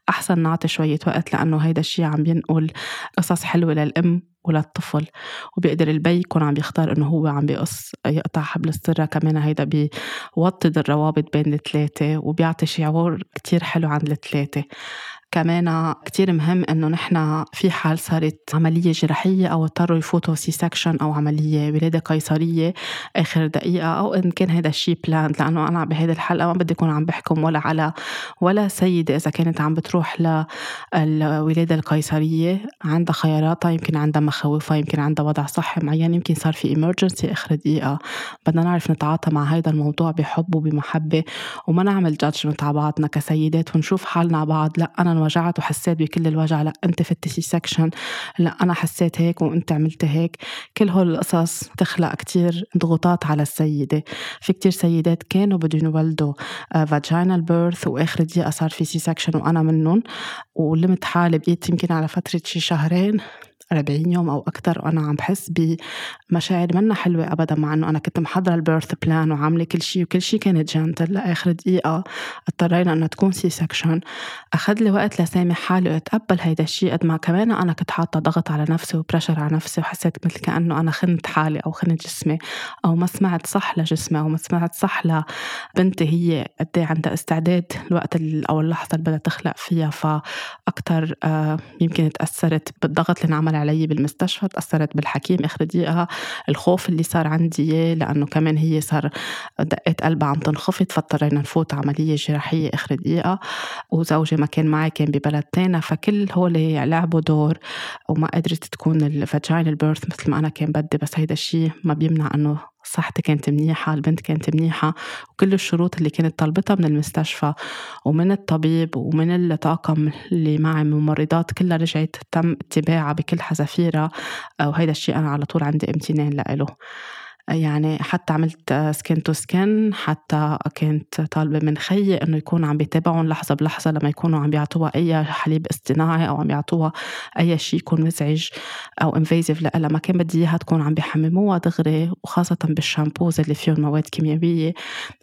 أحسن نعطي شوية وقت لأنه هيدا الشيء عم بينقل قصص حلوة للأم. وللطفل وبيقدر البي يكون عم بيختار إنه هو عم بيقص يقطع حبل السرة كمان هيدا بيوطد الروابط بين الثلاثة وبيعطي شعور كتير حلو عند الثلاثة كمان كتير مهم إنه نحن في حال صارت عملية جراحية أو اضطروا يفوتوا C-section أو عملية ولادة قيصرية آخر دقيقة أو إن كان هذا الشيء planned لأنه أنا بهيدي الحلقة ما بدي أكون عم بحكم ولا على ولا سيدة إذا كانت عم بتروح للولاده القيصرية عندها خياراتها يمكن عندها مخاوفها يمكن عندها وضع صحي معين يمكن صار في emergency آخر دقيقة. بدنا نعرف نتعاطى مع هذا الموضوع بحب وبمحبة وما نعمل judgment على بعضنا كسيدات ونشوف حالنا على بعض لا أنا انوجعت وحسيت بكل الوجع لا أنت فتي C-section لا أنا حسيت هيك وأنت عملت هيك. كل هول القصص تخلق كتير ضغوطات على السيدة. في كتير سيدات كانوا بدهم يولدوا vaginal birth وآخر دقيقة صار في C-section وأنا منهم. ولمت حالي بقيت يمكن على فترة شي شهرين. 40 يوم أو أكثر وأنا عم بحس بمشاعر منا حلوة ابدا مع إنه أنا كنت محضرة ال birth plan وعاملة كل شيء وكل شيء كانت gentle لآخر دقيقة اضطرينا انها تكون C-section أخذ لي وقت لسامح حالي وأتقبل هيدا الشيء قد ما كمان أنا كنت حاطة ضغط على نفسي وبرشر على نفسي وحسيت مثل كأنه أنا خنت حالي أو خنت جسمي أو ما سمعت صح لجسمي أو ما سمعت صح لبنتي هي قد إيه عندها استعداد الوقت أو اللحظة اللي بدها تخلق فيها فاكثر آه، يمكن تأثرت بالضغط اللي انعمل علي بالمستشفى تأثرت بالحكيم آخر دقيقة الخوف اللي صار عندي لأنه كمان هي صار دقات قلبها عم تنخفض فاضطرينا نفوت عملية جراحية آخر دقيقة وزوجي ما كان معي كان ببلد تاني فكل هول لعبوا دور وما قدرت تكون الفاجينال بيرث مثل ما أنا كان بدي بس هيدا الشيء ما بيمنع أنه صحتي كانت منيحة البنت كانت منيحة وكل الشروط اللي كانت طلبتها من المستشفى ومن الطبيب ومن الطاقم اللي معي من ممرضات كلها رجعت تم اتباعها بكل حذافيرها وهيدا الشيء أنا على طول عندي امتنان لإله. يعني حتى عملت skin to skin حتى كنت طالبة من خيي إنه يكون عم بيتابعهم لحظة بلحظة لما يكونوا عم بيعطوها أي حليب اصطناعي أو عم يعطوها أي شيء يكون مزعج أو invasive لها ما كان بدي إياها تكون عم بيحمموها دغري وخاصة بالشامبوز اللي فيهم مواد كيميائية.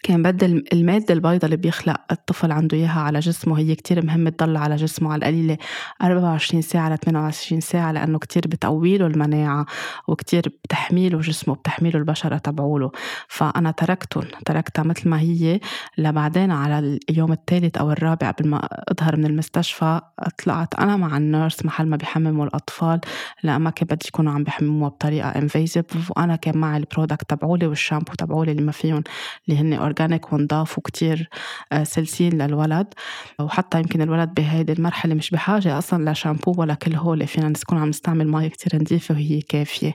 كان بدل المادة البيضاء اللي بيخلق الطفل عنده إياها على جسمه هي كتير مهمة تضل على جسمه على القليلة 24 ساعة ل 28 ساعة لأنه كتير بتقويله المناعة وكتير بتحميله جسمه بتحميله البشرة تبعوله فأنا تركتهم تركتها مثل ما هي. لبعدين على اليوم الثالث أو الرابع قبل ما أظهر من المستشفى طلعت أنا مع ال nurse محل ما بيحمموا الأطفال. لأما كان بدي يكونوا عم بيحمموها بطريقة invasive وأنا كان معي ال product تبعولي والشامبو تبعولي اللي ما فيهم اللي هن organic ونضاف وكتير آه، سلسين للولد. وحتى يمكن الولد بهيدي المرحلة مش بحاجة أصلا لشامبو ولا كل هول. فينا نكون عم نستعمل مي كتير نظيفة وهي كافية.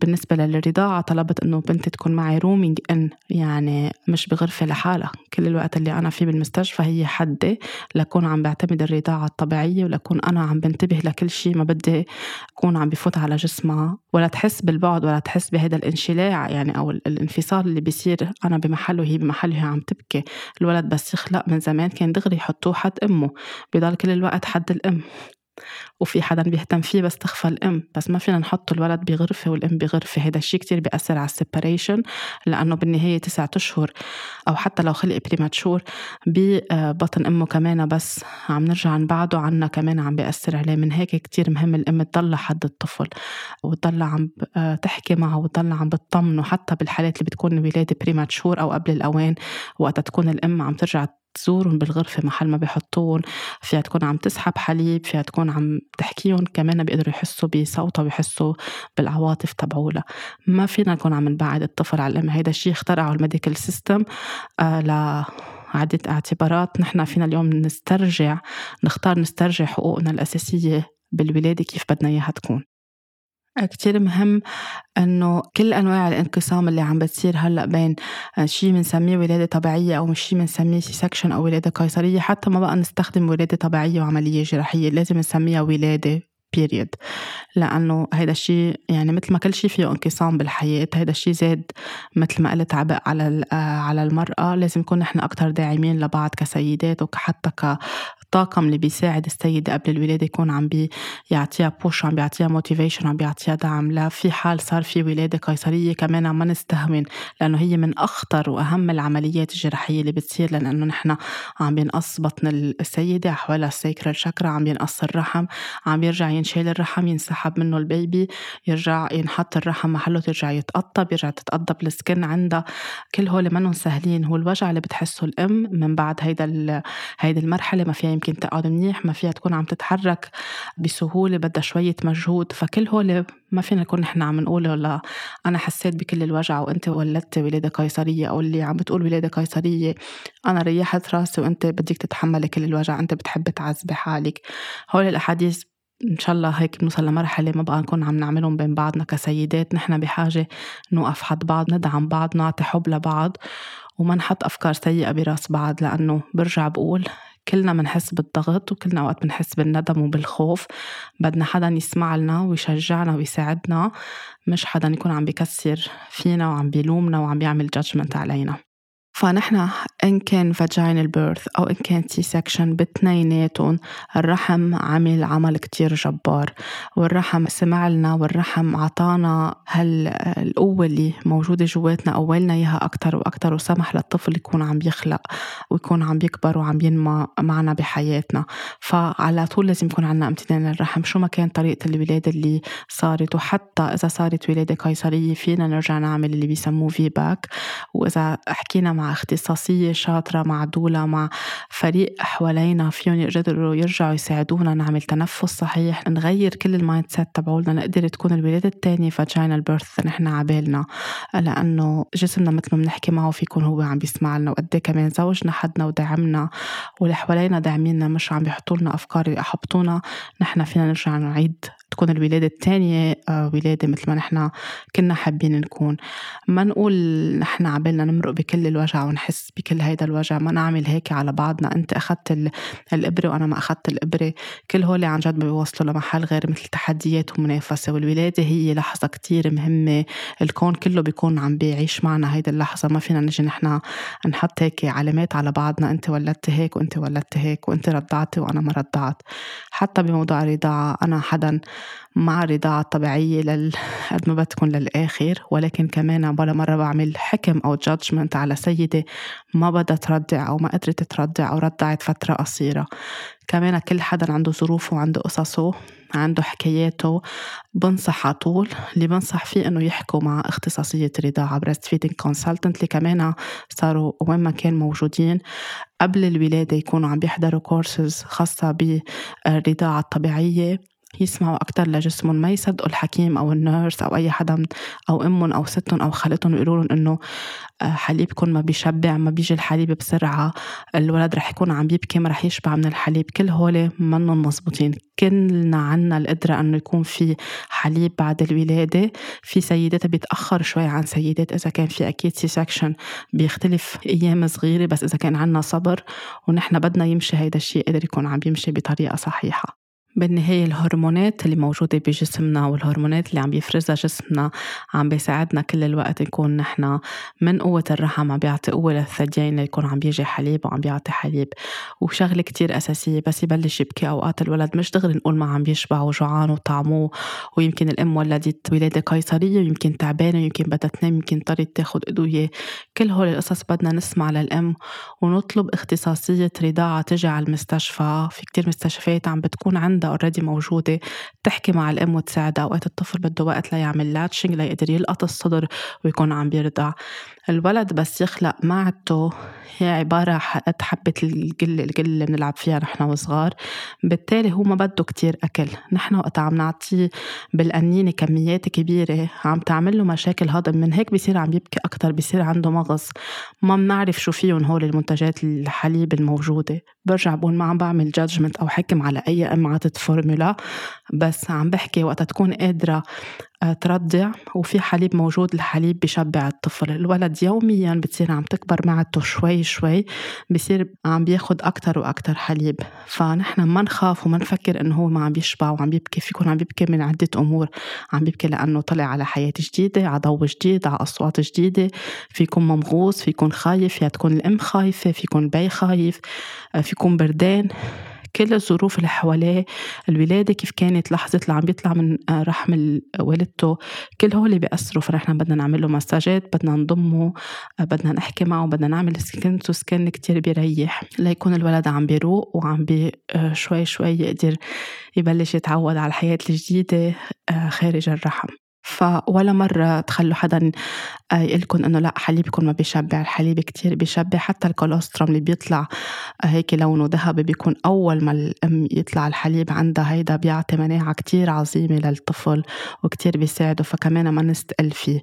بالنسبة للرضاعة طلبت إنه بنتي تكون معي rooming in يعني مش بغرفة لحالها. كل الوقت اللي أنا فيه بالمستشفى هي حدي لكون عم بعتمد الرضاعة الطبيعية ولكون أنا عم بنتبه لكل شيء ما بدي أكون عم بفوت على جسمها. ولا تحس بالبعد ولا تحس بهذا الانشلاع يعني أو الانفصال اللي بيصير أنا بمحله وهي بمحله هي عم تبكي. الولد بس يخلق من زمان كان دغري يحطوه حد أمه. بضل كل الوقت حد الأم. وفي حدا بيهتم فيه بس تخفى الام بس ما فينا نحط الولد بغرفة والام بغرفة هذا الشيء كتير بيأثر على ال separation لأنه بالنهاية تسعة أشهر أو حتى لو خلق premature ببطن أمه كمان بس. عم نرجع عن بعده عنا كمان عم بيأثر عليه. من هيك كتير مهم الام تضل حد الطفل وتضل عم تحكي معه وتضل عم بتطمنه حتى بالحالات اللي بتكون الولاده premature أو قبل الأوان وقتها تكون الام عم ترجع تزورهم بالغرفة محل ما بحطون فيها تكون عم تسحب حليب فيها تكون عم تحكيهم كمان بيقدروا يحسوا بصوتها ويحسوا بالعواطف تبعولها. ما فينا نكون عم نبعد الطفل على الأم هيدا الشيء اخترعه ال medical system آه لعدة اعتبارات. نحن فينا اليوم نسترجع نختار نسترجع حقوقنا الأساسية بالولادة كيف بدنا إياها تكون. كتير مهم إنه كل أنواع الانقسام اللي عم بتصير هلأ بين شيء بنسميه ولاده طبيعية أو شيء بنسميه C-section أو ولاده قيصرية حتى ما بقى نستخدم ولاده طبيعية وعملية جراحية لازم نسميها ولاده period لأنه هيدا الشيء يعني مثل ما كل شيء فيه انقسام بالحياة هيدا الشيء زاد مثل ما قلت عبء على على المرأة لازم نكون نحن أكثر داعمين لبعض كسيدات وحتى الطاقم اللي بيساعد السيدة قبل الولادة يكون عم بيعطيها push عم بيعطيها motivation عم بيعطيها دعم. لا في حال صار في ولادة قيصرية كمان ما نستهون لأنه هي من أخطر وأهم العمليات الجراحية اللي بتصير لأنه نحن عم بينقص بطن السيدة حوالي ال sacral chakra عم بينقص الرحم عم يرجع ينشال الرحم ينسحب منه البيبي يرجع ينحط الرحم محله ترجع يتقطب يرجع تتقطب ال skin عندها. كل هول منهم سهلين. هو الوجع اللي بتحسه الأم من بعد هيدا هيدي المرحلة ما فيها يمكن تقعد منيح ما فيها تكون عم تتحرك بسهولة بدها شوية مجهود. فكل هول ما فينا نكون نحن عم نقول لا أنا حسيت بكل الوجع وأنت ولدت ولادة قيصرية أو اللي عم بتقول ولادة قيصرية أنا ريحت راسي وأنت بدك تتحملي كل الوجع أنت بتحبي تعذبي حالك. هول الأحاديث إن شاء الله هيك بنوصل لمرحلة ما بقى نكون عم نعملهم بين بعضنا كسيدات. نحن بحاجة نوقف حد بعض ندعم بعض نعطي حب لبعض وما نحط أفكار سيئة براس بعض لأنه برجع بقول كلنا بنحس بالضغط وكلنا وقت بنحس بالندم وبالخوف. بدنا حدا يسمع لنا ويشجعنا ويساعدنا مش حدا يكون عم بيكسر فينا وعم بيلومنا وعم بيعمل judgment علينا. فنحن إن كان vaginal birth أو إن كان C-section بتنيناتهم الرحم عمل عمل كتير جبار. والرحم سمع لنا والرحم عطانا هالقوة اللي موجودة جواتنا أولنا إياها أكتر وأكتر وسمح للطفل يكون عم يخلق ويكون عم يكبر وعم ينمى معنا بحياتنا. فعلى طول لازم يكون عنا امتنان للرحم. شو ما كان طريقة الولادة اللي صارت وحتى إذا صارت ولادة قيصرية فينا نرجع نعمل اللي بيسموه VBAC وإذا حكينا مع اختصاصية شاطرة مع doula مع فريق حوالينا فيهم يقدروا يرجعوا يساعدونا نعمل تنفس صحيح نغير كل ال mindset تبعولنا نقدر تكون الولادة الثانية vaginal birth نحن عبالنا. لأنه جسمنا مثل ما بنحكي معه في يكون هو عم بيسمع لنا وقد إيه كمان زوجنا حدنا ودعمنا واللي حوالينا داعميننا مش عم بيحطوا لنا أفكار يحبطونا نحن فينا نرجع نعيد تكون الولادة الثانية آه، ولادة مثل ما نحن كنا حابين نكون. ما نقول نحن عبالنا نمرق بكل الوجع ونحس بكل هيدا الوجع ما نعمل هيك على بعضنا. أنت أخذت الإبرة وأنا ما أخذت الإبرة. كل هول عن جد ما بيوصلوا لمحل غير مثل تحديات ومنافسة والولادة هي لحظة كتير مهمة. الكون كله بيكون عم بيعيش معنا هيدا اللحظة. ما فينا نجي نحن نحط هيك علامات على بعضنا. أنت ولدت هيك وأنت ولدت هيك وأنت رضعتي وأنا ما رضعت. حتى بموضوع الرضاعة أنا حدا مع الرضاعة الطبيعية لل... قد ما بتكون للآخر. ولكن كمان ولا مرة بعمل حكم أو جادجمنت على سيدة ما بدها ترضع أو ما قدرت ترضع أو رضعت فترة قصيرة. كمان كل حدا عنده ظروفه وعنده قصصه عنده حكاياته. بنصح على طول. اللي بنصح فيه إنه يحكوا مع اختصاصية رضاعة breastfeeding consultant اللي كمان صاروا وين ما كان موجودين. قبل الولادة يكونوا عم بيحضروا كورسز خاصة بالرضاعة الطبيعية. يسمعوا أكتر لجسمهم ما يصدقوا الحكيم أو ال nurse أو أي حدا أو أمهم أو ستهم أو خالتهم ويقولوا لهم إنه آه، حليبكم ما بيشبع ما بيجي الحليب بسرعة الولد رح يكون عم يبكي ما رح يشبع من الحليب. كل هول منهم مزبوطين. كلنا عنا القدرة أنه يكون في حليب بعد الولادة. في سيدات بيتأخر شوي عن سيدات إذا كان في أكيد C-section بيختلف أيام صغيرة بس إذا كان عنا صبر ونحن بدنا يمشي هيدا الشيء قدر يكون عم يمشي بطريقة صحيحة. بالنهاية الهرمونات اللي موجودة بجسمنا والهرمونات اللي عم بيفرزها جسمنا عم بيساعدنا كل الوقت نكون نحن من قوة الرحم عم بيعطي قوة للثديين ليكون عم بيجي حليب وعم بيعطي حليب. وشغلة كتير أساسية بس يبلش يبكي أوقات الولد. مش دغري نقول ما عم بيشبع وجوعان وطعموه. ويمكن الأم ولدت ولادة قيصرية ويمكن تعبانة ويمكن بدها تنام يمكن اضطرت تاخد أدوية. كل هول القصص بدنا نسمع للأم ونطلب اختصاصية رضاعة تجي على المستشفى. في كتير مستشفيات عم بتكون عندها already موجودة تحكي مع الأم وتساعدها. أوقات الطفل بده وقت ليعمل latching ليقدر يلقط الصدر ويكون عم بيرضع. الولد بس يخلق معدته هي عبارة حبة الجلجل اللي بنلعب فيها نحن وصغار. بالتالي هو ما بده كتير أكل. نحن وقت عم نعطيه بالقنينة كميات كبيرة عم تعمل له مشاكل. هضم من هيك بصير عم يبكي أكتر بصير عنده مغص. ما بنعرف شو فيهم هول المنتجات الحليب الموجودة. برجع بقول ما عم بعمل judgment أو حكم على أي أم عطت فورمولا بس عم بحكي وقت تكون قادرة ترضع وفي حليب موجود الحليب بشبع الطفل. الولد يوميا بتصير عم تكبر معدته شوي شوي بصير عم بياخد أكتر وأكتر حليب. فنحن ما نخاف وما نفكر إنه هو ما عم بيشبع وعم بيبكي فيكون عم بيبكي من عدة أمور. عم بيبكي لأنه طلع على حياة جديدة على ضوء جديد على أصوات جديدة. فيكون ممغوص فيكون خايف يا تكون الأم خايفة فيكون البي خايف آه، فيكون بردان. كل الظروف اللي حواليه الولادة كيف كانت لحظة اللي عم بيطلع من آه، رحم والدته كل هول بيأثروا. فنحن بدنا نعمل له مساجات بدنا نضمه آه، بدنا نحكي معه بدنا نعمل skin to skin كتير بيريح. ليكون الولد عم بيروق وعم بي آه، شوي شوي يقدر يبلش يتعود على الحياة الجديدة خارج الرحم. فولا مرة تخلوا حدا آه، يقلكم إنه لا حليبكم ما بيشبع الحليب كتير بيشبع. حتى ال colostrum اللي بيطلع آه، هيك لونه ذهبي بيكون أول ما الأم يطلع الحليب عندها هيدا بيعطي مناعة كتير عظيمة للطفل وكتير بيساعده. فكمان ما نستقل فيه.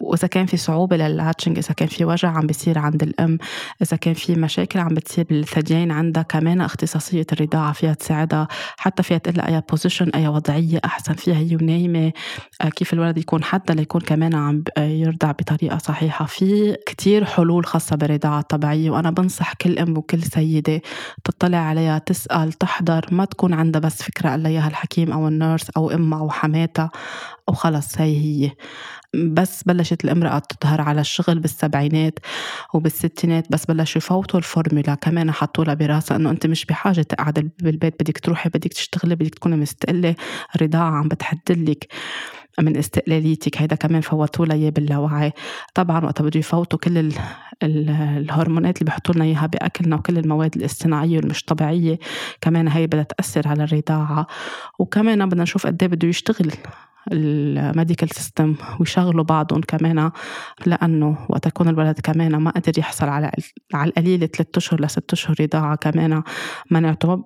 وإذا كان في صعوبة لل latching إذا كان في وجع عم بيصير عند الأم إذا كان في مشاكل عم بتصير بالثديين عندها كمان اختصاصية الرضاعة فيها تساعدها. حتى فيها تقول اي position اي وضعية أحسن فيها هي ونايمة آه، كيف الولد يكون حتى ليكون كمان عم يرضع بطريقة صحيحة. في كتير حلول خاصة بالرضاعة الطبيعية وأنا بنصح كل أم وكل سيدة تطلع عليها تسأل تحضر ما تكون عندها بس فكرة قال إياها الحكيم أو ال nurse أو أمها أو حماتها وخلص هي هي. بس بلشت الامرأة تظهر على الشغل بالسبعينات وبالستينات بس بلشوا يفوتوا الفورمولا كمان حطوا لها براسها إنه أنت مش بحاجة تقعد بالبيت بدك تروحي بدك تشتغلي بدك تكوني مستقلة الرضاعة عم بتحدلك من استقلاليتك هيدا كمان فوتوا اياه باللاوعي. طبعا وقت بده يفوتوا كل ال ال الهرمونات اللي بحطوا لنا إياها بأكلنا وكل المواد الاصطناعية والمش طبيعية كمان هي بدها تأثر على الرضاعة. وكمان بدنا نشوف قد إيه بده يشتغل ال medical system ويشغلوا بعضهم كمان لأنه وقت يكون الولد كمان ما قدر يحصل على على القليل ثلاث أشهر لست أشهر رضاعة كمان مناعته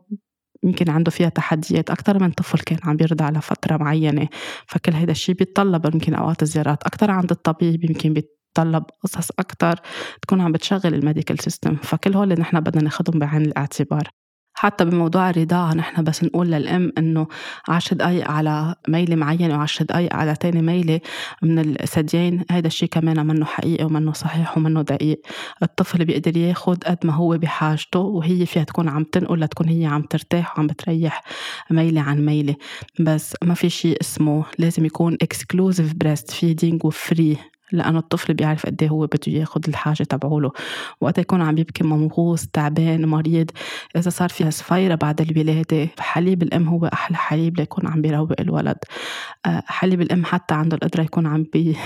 يمكن عنده فيها تحديات أكثر من طفل كان عم بيرضع لفترة معينة فكل هذا الشيء بيتطلب يمكن أوقات الزيارات أكثر عند الطبيب يمكن بيتطلب قصص أكثر تكون عم بتشغل ال medical system فكل هول نحن بدنا ناخذهم بعين الاعتبار. حتى بموضوع الرضاعة نحن بس نقول للأم إنه عشر دقايق على ميلة معينة وعشر دقايق على تاني ميلة من الثديين هذا الشيء كمان منه حقيقي ومنه صحيح ومنه دقيق. الطفل بيقدر ياخد قد ما هو بحاجته وهي فيها تكون عم تنقل لتكون هي عم ترتاح وعم بتريح ميلة عن ميلة. بس ما في شيء اسمه لازم يكون exclusive breastfeeding وفري لأنه الطفل بيعرف قد هو بده ياخد الحاجة تبعوله. وقت يكون عم يبكي ممغوص تعبان مريض إذا صار فيها صفيرة بعد الولادة حليب الأم هو أحلى حليب ليكون عم بيروق الولد. آه، حليب الأم حتى عنده القدرة يكون عم بي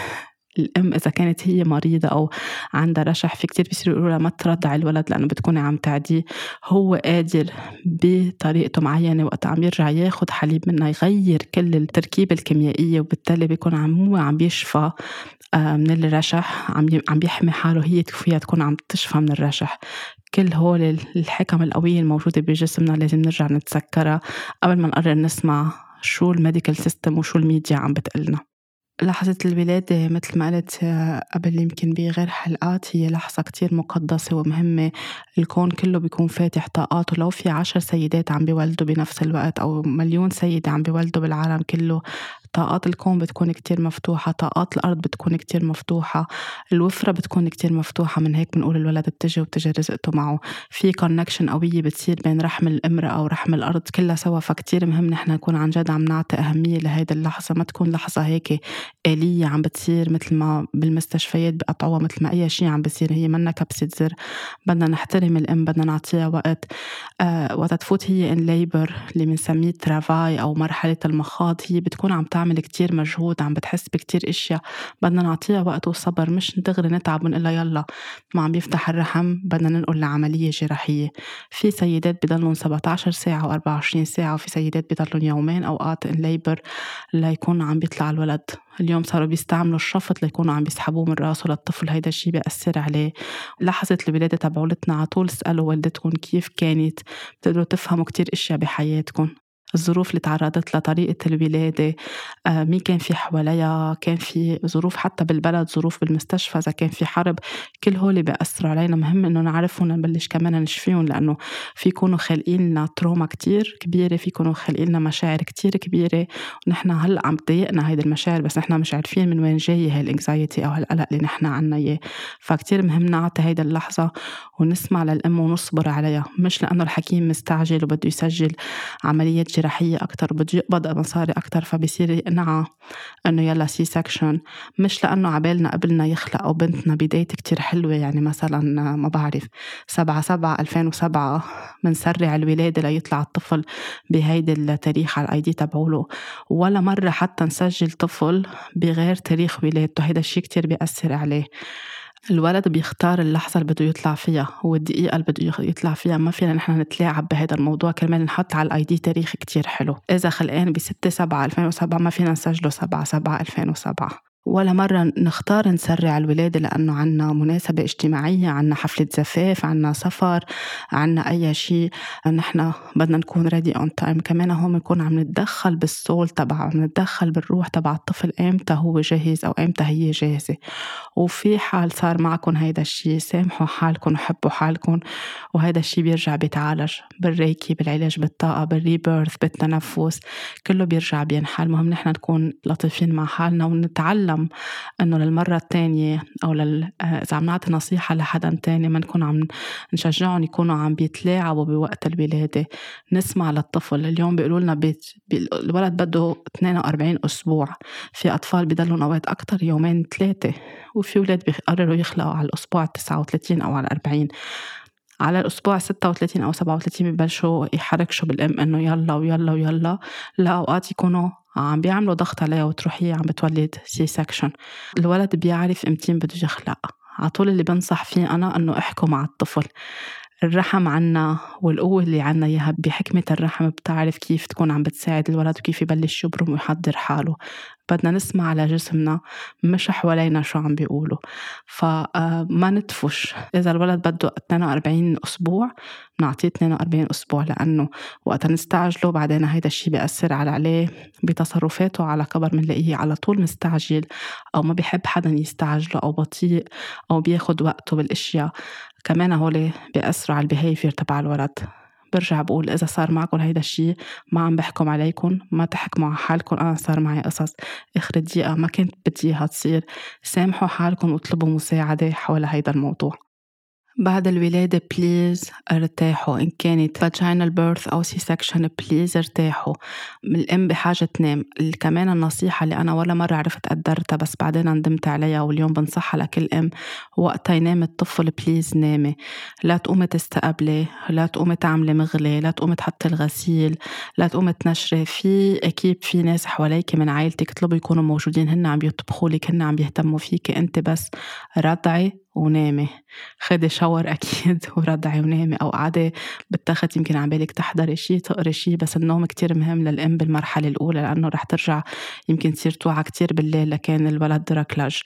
الأم إذا كانت هي مريضة أو عندها رشح في كتير بيصيروا يقولوا لها ما ترضعي الولد لأنه بتكوني عم تعديه. هو قادر بطريقته معينة وقت عم يرجع ياخد حليب منها يغير كل التركيبة الكيميائية وبالتالي بيكون عم هو عم بيشفى آه، من الرشح عم عم بيحمي حاله هي فيها تكون عم تشفى من الرشح. كل هول الحكم القوية الموجودة بجسمنا لازم نرجع نتذكرها قبل ما نقرر نسمع شو ال medical system وشو الميديا عم بتقلنا. لحظة الولادة مثل ما قلت آه، قبل يمكن بغير حلقات هي لحظة كتير مقدسة ومهمة. الكون كله بيكون فاتح طاقاته لو في عشر سيدات عم بيولدوا بنفس الوقت أو مليون سيدة عم بيولدوا بالعالم كله. طاقات الكون بتكون كتير مفتوحة طاقات الأرض بتكون كتير مفتوحة الوفرة بتكون كتير مفتوحة من هيك بنقول الولد بتجي وبتجي رزقته معه. في connection قوية بتصير بين رحم الامرأة ورحم الأرض كلها سوا فكتير مهم نحن نكون عن جد عم نعطي أهمية لهيدي اللحظة ما تكون لحظة هيك آلية عم بتصير مثل ما بالمستشفيات بقطعوها مثل ما أي شيء عم بصير هي منا كبسة زر بدنا نحترم الأم بدنا نعطيها وقت. آه وقت تفوت هي in labor اللي بنسميه travail أو مرحلة المخاض هي بتكون عم تعمل كتير مجهود عم بتحس بكتير إشياء. بدنا نعطيها وقت وصبر مش دغري نتعب ونقول يلا ما عم بيفتح الرحم بدنا ننقل لعملية جراحية. في سيدات بضلهم 17 ساعة و24 ساعة وفي سيدات بضلهم يومين أوقات in labor ليكون عم بيطلع الولد. اليوم صاروا بيستعملوا الشفط ليكونوا عم بيسحبوه من راسه للطفل هيدا الشيء بيأثر عليه. لحظة الولادة تبعولنا على طول اسألوا والدتكم كيف كانت؟ بتقدروا تفهموا كتير إشياء بحياتكم. الظروف اللي تعرضت لها طريقة الولادة آه، مين كان في حواليها كان في ظروف حتى بالبلد ظروف بالمستشفى إذا كان في حرب كل هول بيأثروا علينا. مهم إنه نعرفهم نبلش كمان نشفيهم لأنه في يكونوا خالقين لنا trauma كتير كبيرة في يكونوا خالقين لنا مشاعر كتير كبيرة. ونحن هلأ عم تضايقنا هيدي المشاعر بس نحن مش عارفين من وين جاية هاي ال anxiety أو هالقلق اللي نحن عنا إياه. فكتير مهم نعطي هيدا اللحظة ونسمع للأم ونصبر عليها مش لأنه الحكيم مستعجل وبده يسجل عملية جراحية أكتر بده يقبض مصاري أكتر فبصير يقنعها إنه يلا C-section مش لأنه عبالنا قبلنا يخلق أو بنتنا بداية كتير حلوة يعني مثلا ما بعرف سبعة سبعة 2007 بنسرع الولادة ليطلع الطفل بهيدي التاريخ على ال ID تبعوله. ولا مرة حتى نسجل طفل بغير تاريخ ولادته هيدا الشيء كتير بيأثر عليه. الولد بيختار اللحظة اللي بده يطلع فيها والدقيقة اللي بده يطلع فيها ما فينا نحن نتلاعب بهذا الموضوع كرمال نحط على ال ID تاريخ كتير حلو. إذا خلقان بـ 6 7 2007 ما فينا نسجله 7 7 2007 ولا مرة نختار نسرع الولادة لأنه عنا مناسبة اجتماعية عنا حفلة زفاف عنا سفر عنا أي شيء نحن بدنا نكون ready on time كمان هون بنكون عم نتدخل بال soul تبع عم نتدخل بالروح تبع الطفل. إمتى هو جاهز أو إمتى هي جاهزة؟ وفي حال صار معكم هيدا الشيء سامحوا حالكم وحبوا حالكم وهيدا الشيء بيرجع بيتعالج. بال Reiki بالعلاج بالطاقة بال rebirth بالتنفس. كله بيرجع بينحل. المهم نحن نكون لطيفين مع حالنا ونتعلم نعلم إنه للمرة الثانية أو لل... إذا عم نعطي نصيحة لحدا تاني ما نكون عم نشجعهم يكونوا عم بيتلاعبوا بوقت الولادة. نسمع للطفل اليوم بيقولوا لنا بيت... بي... الولد بده 42 أسبوع. في أطفال بضلهم أوقات أكثر يومين ثلاثة وفي أولاد بيقرروا يخلقوا على الأسبوع 39 أو على 40 على الأسبوع 36 أو 37 ببلشوا يحركشوا بالأم إنه يلا ويلا ويلا. لأوقات يكونوا عم بيعملوا ضغط عليها وتروح هي عم بتولد C-section الولد بيعرف امتين بده يخلق. على طول اللي بنصح فيه أنا إنه احكوا مع الطفل. الرحم عنا والقوة اللي عنا إياها بحكمة الرحم بتعرف كيف تكون عم بتساعد الولد وكيف يبلش يبرم ويحضر حاله. بدنا نسمع على جسمنا مش حوالينا شو عم بيقولوا. فما نتفش. إذا الولد بده 42 أسبوع نعطيه 42 أسبوع لأنه وقت نستعجله بعدين هيدا الشيء بيأثر على عليه بتصرفاته على كبر بنلاقيه على طول مستعجل أو ما بيحب حدا يستعجله أو بطيء أو بياخد وقته بالأشياء. كمان هول بيأثروا على البيهيفير تبع الولد. برجع بقول إذا صار معكم هيدا الشيء ما عم بحكم عليكم ما تحكموا على حالكم أنا صار معي قصص آخر دقيقة ما كنت بدي إياها تصير. سامحوا حالكم واطلبوا مساعدة حول هيدا الموضوع. بعد الولادة please ارتاحوا. إن كانت vaginal birth أو C-section please ارتاحوا الأم بحاجة تنام. كمان النصيحة اللي أنا ولا مرة عرفت قدرتها بس بعدين ندمت عليها واليوم بنصحها لكل أم. وقتها ينام الطفل please نامي. لا تقومي تستقبلي. لا تقومي تعملي مغلي. لا تقومي تحطي الغسيل. لا تقومي تنشري. في أكيد في ناس حواليك من عائلتك اطلبوا يكونوا موجودين. هن عم يطبخوا لك هن عم يهتموا فيكي أنت بس. رضعي. ونامي خدي shower أكيد <laughs> ورضعي ونامي. أو قعدي بالتخت يمكن ع بالك تحضري شي تقري شي بس النوم كتير مهم للأم بالمرحلة الأولى لأنه رح ترجع يمكن تصير توعى كتير بالليل لكان الولد ركلج.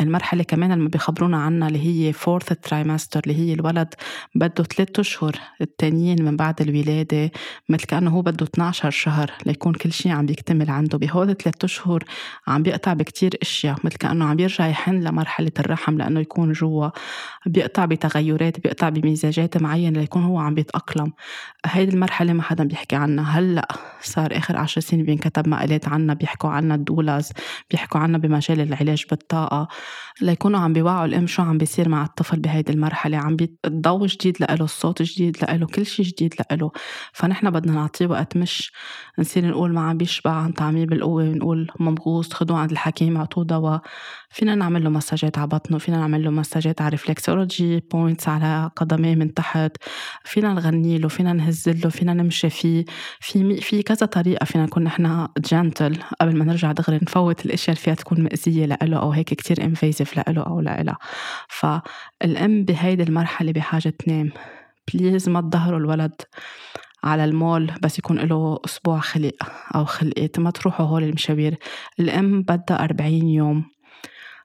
المرحلة كمان اللي بيخبرونا عنها اللي هي fourth trimester اللي هي الولد بده ثلاثة أشهر التانيين من بعد الولادة مثل كأنه هو بده 12 شهر ليكون كل شيء عم بيكتمل عنده. بهول ثلاثة أشهر عم بيقطع بكتير أشياء مثل كأنه عم بيرجع يحن لمرحلة الرحم لأنه يكون جوا. بيقطع بتغيرات بيقطع بمزاجات معينة ليكون هو عم بيتأقلم. هيدي المرحلة ما حدا بيحكي عنها. هلأ صار آخر عشر سنين بينكتب مقالات عنها بيحكوا عنها الدولاز بيحكوا عنها بمجال العلاج بالطاقة. ليكونوا عم بيوعوا الأم شو عم بيصير مع الطفل بهيدي المرحلة. عم الضوء جديد لإله الصوت جديد لإله كل شيء جديد لإله. فنحن بدنا نعطيه وقت مش نصير نقول ما عم بيشبع عم طعميه بالقوة ونقول ممغوص خدوه عند الحكيم اعطوه دواء. فينا نعمل له massageات على بطنه فينا نعمل له massageات على reflexology points على قدميه من تحت فينا نغني له فينا نهز له فينا نمشي فيه. في في كذا طريقة فينا نكون نحن gentle قبل ما نرجع دغري نفوت الأشياء اللي فيها تكون مأذية لإله أو هيك كتير invasive لإله أو لإلها فالأم بهيدي المرحلة بحاجة تنام. please ما تضهروا الولد على المول بس يكون له أسبوع خلق أو خلقت ما تروحوا هول المشاوير. الأم بدها أربعين يوم.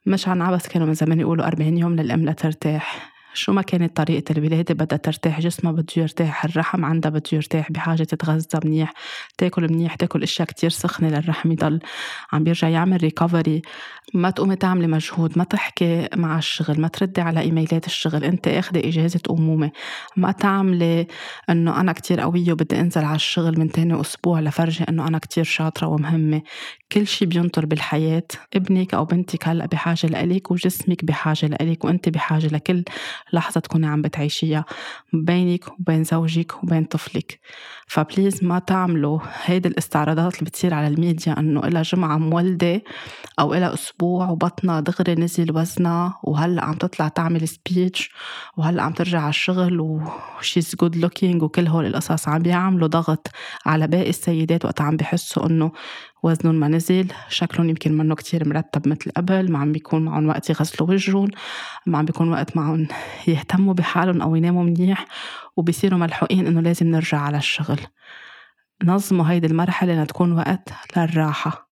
مش عن عبث كانوا من زمان يقولوا أربعين يوم للأم لترتاح شو ما كانت طريقة الولادة بدها ترتاح جسمها بده يرتاح الرحم عندها بده يرتاح بحاجة تتغذى منيح تاكل منيح تاكل أشياء كتير سخنة للرحم يضل عم بيرجع يعمل recovery ما تقومي تعملي مجهود ما تحكي مع الشغل ما تردي على إيميلات الشغل أنت أخذي إجازة أمومة. ما تعملي إنه أنا كتير قوية وبدي أنزل على الشغل من تاني أسبوع لفرجي إنه أنا كتير شاطرة ومهمة. كل شي بينطر بالحياة. ابنك أو بنتك هلأ بحاجة لإلك وجسمك بحاجة لإلك وأنت بحاجة لكل لحظة تكوني عم بتعيشيها. بينك وبين زوجك وبين طفلك. ف please ما تعملوا هيدي الاستعراضات اللي بتصير على الميديا إنه إلها جمعة مولدة أو إلها أسبوع وبطنها دغري نزل وزنها وهلأ عم تطلع تعمل speech وهلأ عم ترجع على الشغل و she's good looking وكل هول القصص عم بيعملوا ضغط على باقي السيدات وقت عم بحسوا إنه وزنهم ما نزل شكلهم يمكن منه كتير مرتب مثل قبل ما عم بيكون معهم وقت يغسلوا وجههم ما عم بيكون وقت معهم يهتموا بحالهم أو يناموا منيح وبصيروا ملحوقين إنه لازم نرجع على الشغل. نظموا هيدي المرحلة لتكون وقت للراحة.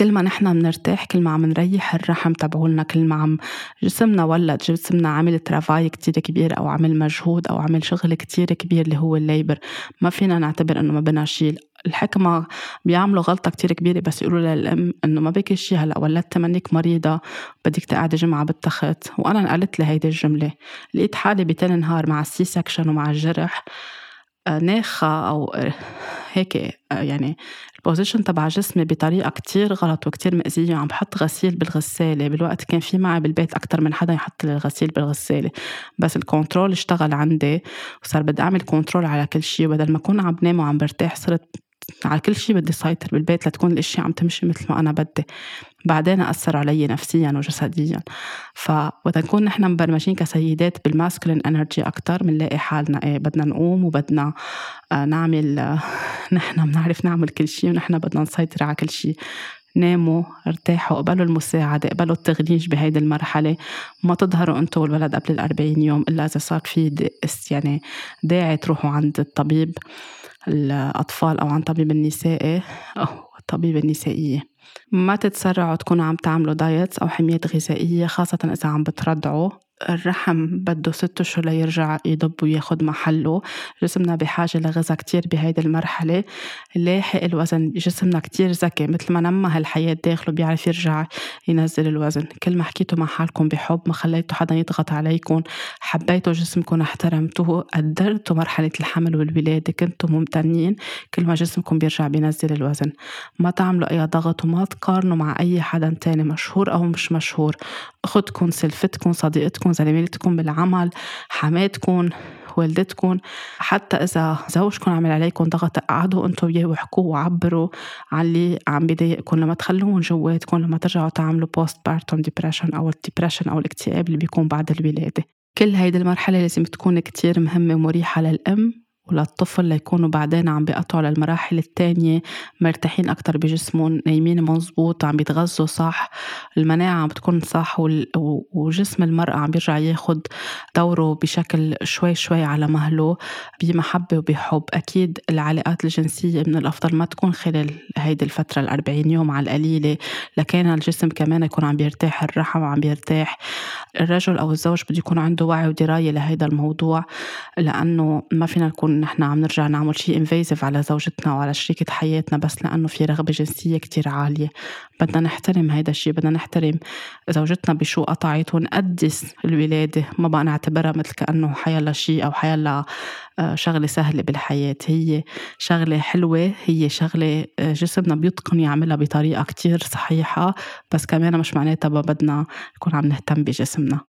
كل ما نحن بنرتاح كل ما عم نريح الرحم تبعولنا كل ما عم جسمنا ولد جسمنا عمل travail كتير كبير أو عمل مجهود أو عمل شغل كتير كبير اللي هو ال labor. ما فينا نعتبر إنه ما بدنا شيء الحكمة بيعملوا غلطة كتير كبيرة بس يقولوا للأم إنه ما بكي شي هلأ ولدت منك مريضة بدك تقعدي جمعة بالتخت. وأنا انقالت لي هيدي الجملة. لقيت حالي بتاني نهار مع ال C-section ومع الجرح آه، ناخة أو آه، هيك آه، يعني ال position تبع جسمي بطريقة كتير غلط وكتير مأذية عم بحط غسيل بالغسالة بالوقت كان في معي بالبيت أكتر من حدا يحط لي الغسيل بالغسالة. بس ال control اشتغل عندي وصار بدي أعمل control على كل شيء وبدل ما أكون عم بنام وعم برتاح صرت على كل شيء بدي سيطر بالبيت لتكون الاشياء عم تمشي مثل ما أنا بدي. بعدين أثر علي نفسيا وجسديا. فوقت نكون نحن مبرمجين كسيدات بال masculine energy أكثر بنلاقي حالنا إيه بدنا نقوم وبدنا آه نعمل آه <laughs> نحن بنعرف نعمل كل شيء ونحن بدنا نسيطر على كل شيء. ناموا ارتاحوا قبلوا المساعدة قبلوا التغنيج بهيدي المرحلة. ما تظهروا أنتوا والولد قبل الأربعين يوم إلا إذا صار في يعني داعي تروحوا عند الطبيب الأطفال أو عن طبيب النسائي أو الطبيبة النسائية. ما تتسرعوا تكونوا عم تعملوا دايتس أو حميات غذائية خاصة إذا عم بترضعوا الرحم بده ست أشهر ليرجع يضب وياخد محله. جسمنا بحاجة لغذاء كتير بهيدي المرحلة. لاحق الوزن جسمنا كتير ذكي. مثل ما نمى هالحياة داخله بيعرف يرجع ينزل الوزن. كل ما حكيتوا مع حالكم بحب ما خليتوا حدا يضغط عليكم حبيتوا جسمكم احترمتوه قدرتوا مرحلة الحمل والولادة كنتوا ممتنين. كل ما جسمكم بيرجع بينزل الوزن. ما تعملوا أي ضغط وما تقارنوا مع أي حدا تاني مشهور أو مش مشهور. اختكم سلفتكم صديقتكم زميلتكم بالعمل حماتكم والدتكم. حتى إذا زوجكم عمل عليكم ضغط قعدوا أنتوا وياه واحكوا وعبروا عن اللي عم بضايقكم لما تخلوهم جواتكم لما ترجعوا تعملوا postpartum depression أو ال depression أو الاكتئاب اللي بيكون بعد الولادة. كل هيدي المرحلة لازم تكون كتير مهمة ومريحة للأم. وللطفل ليكونوا بعدين عم بيقطعوا للمراحل التانية مرتاحين أكتر بجسمهم نايمين مزبوط عم بيتغذوا صح المناعة عم بتكون صح وجسم المرأة عم بيرجع ياخد دوره بشكل شوي شوي على مهله بمحبة وبحب. أكيد العلاقات الجنسية من الأفضل ما تكون خلال هيدي الفترة الأربعين يوم على القليلة لكان الجسم كمان يكون عم بيرتاح الرحم عم بيرتاح. الرجل أو الزوج بده يكون عنده وعي ودراية لهيدا الموضوع لأنه ما فينا نكون نحن عم نرجع نعمل شيء انفيزيف على زوجتنا وعلى شريكة حياتنا بس لأنه في رغبة جنسية كتير عالية. بدنا نحترم هيدا الشيء بدنا نحترم زوجتنا بشو قطعت ونقدس الولادة. ما بقى نعتبرها مثل كأنه حيلا شيء أو حيلا آه، شغلة سهلة بالحياة. هي شغلة حلوة هي شغلة آه، جسمنا بيتقن يعملها بطريقة كتير صحيحة بس كمان مش معناتها بدنا نكون عم نهتم بجسمنا.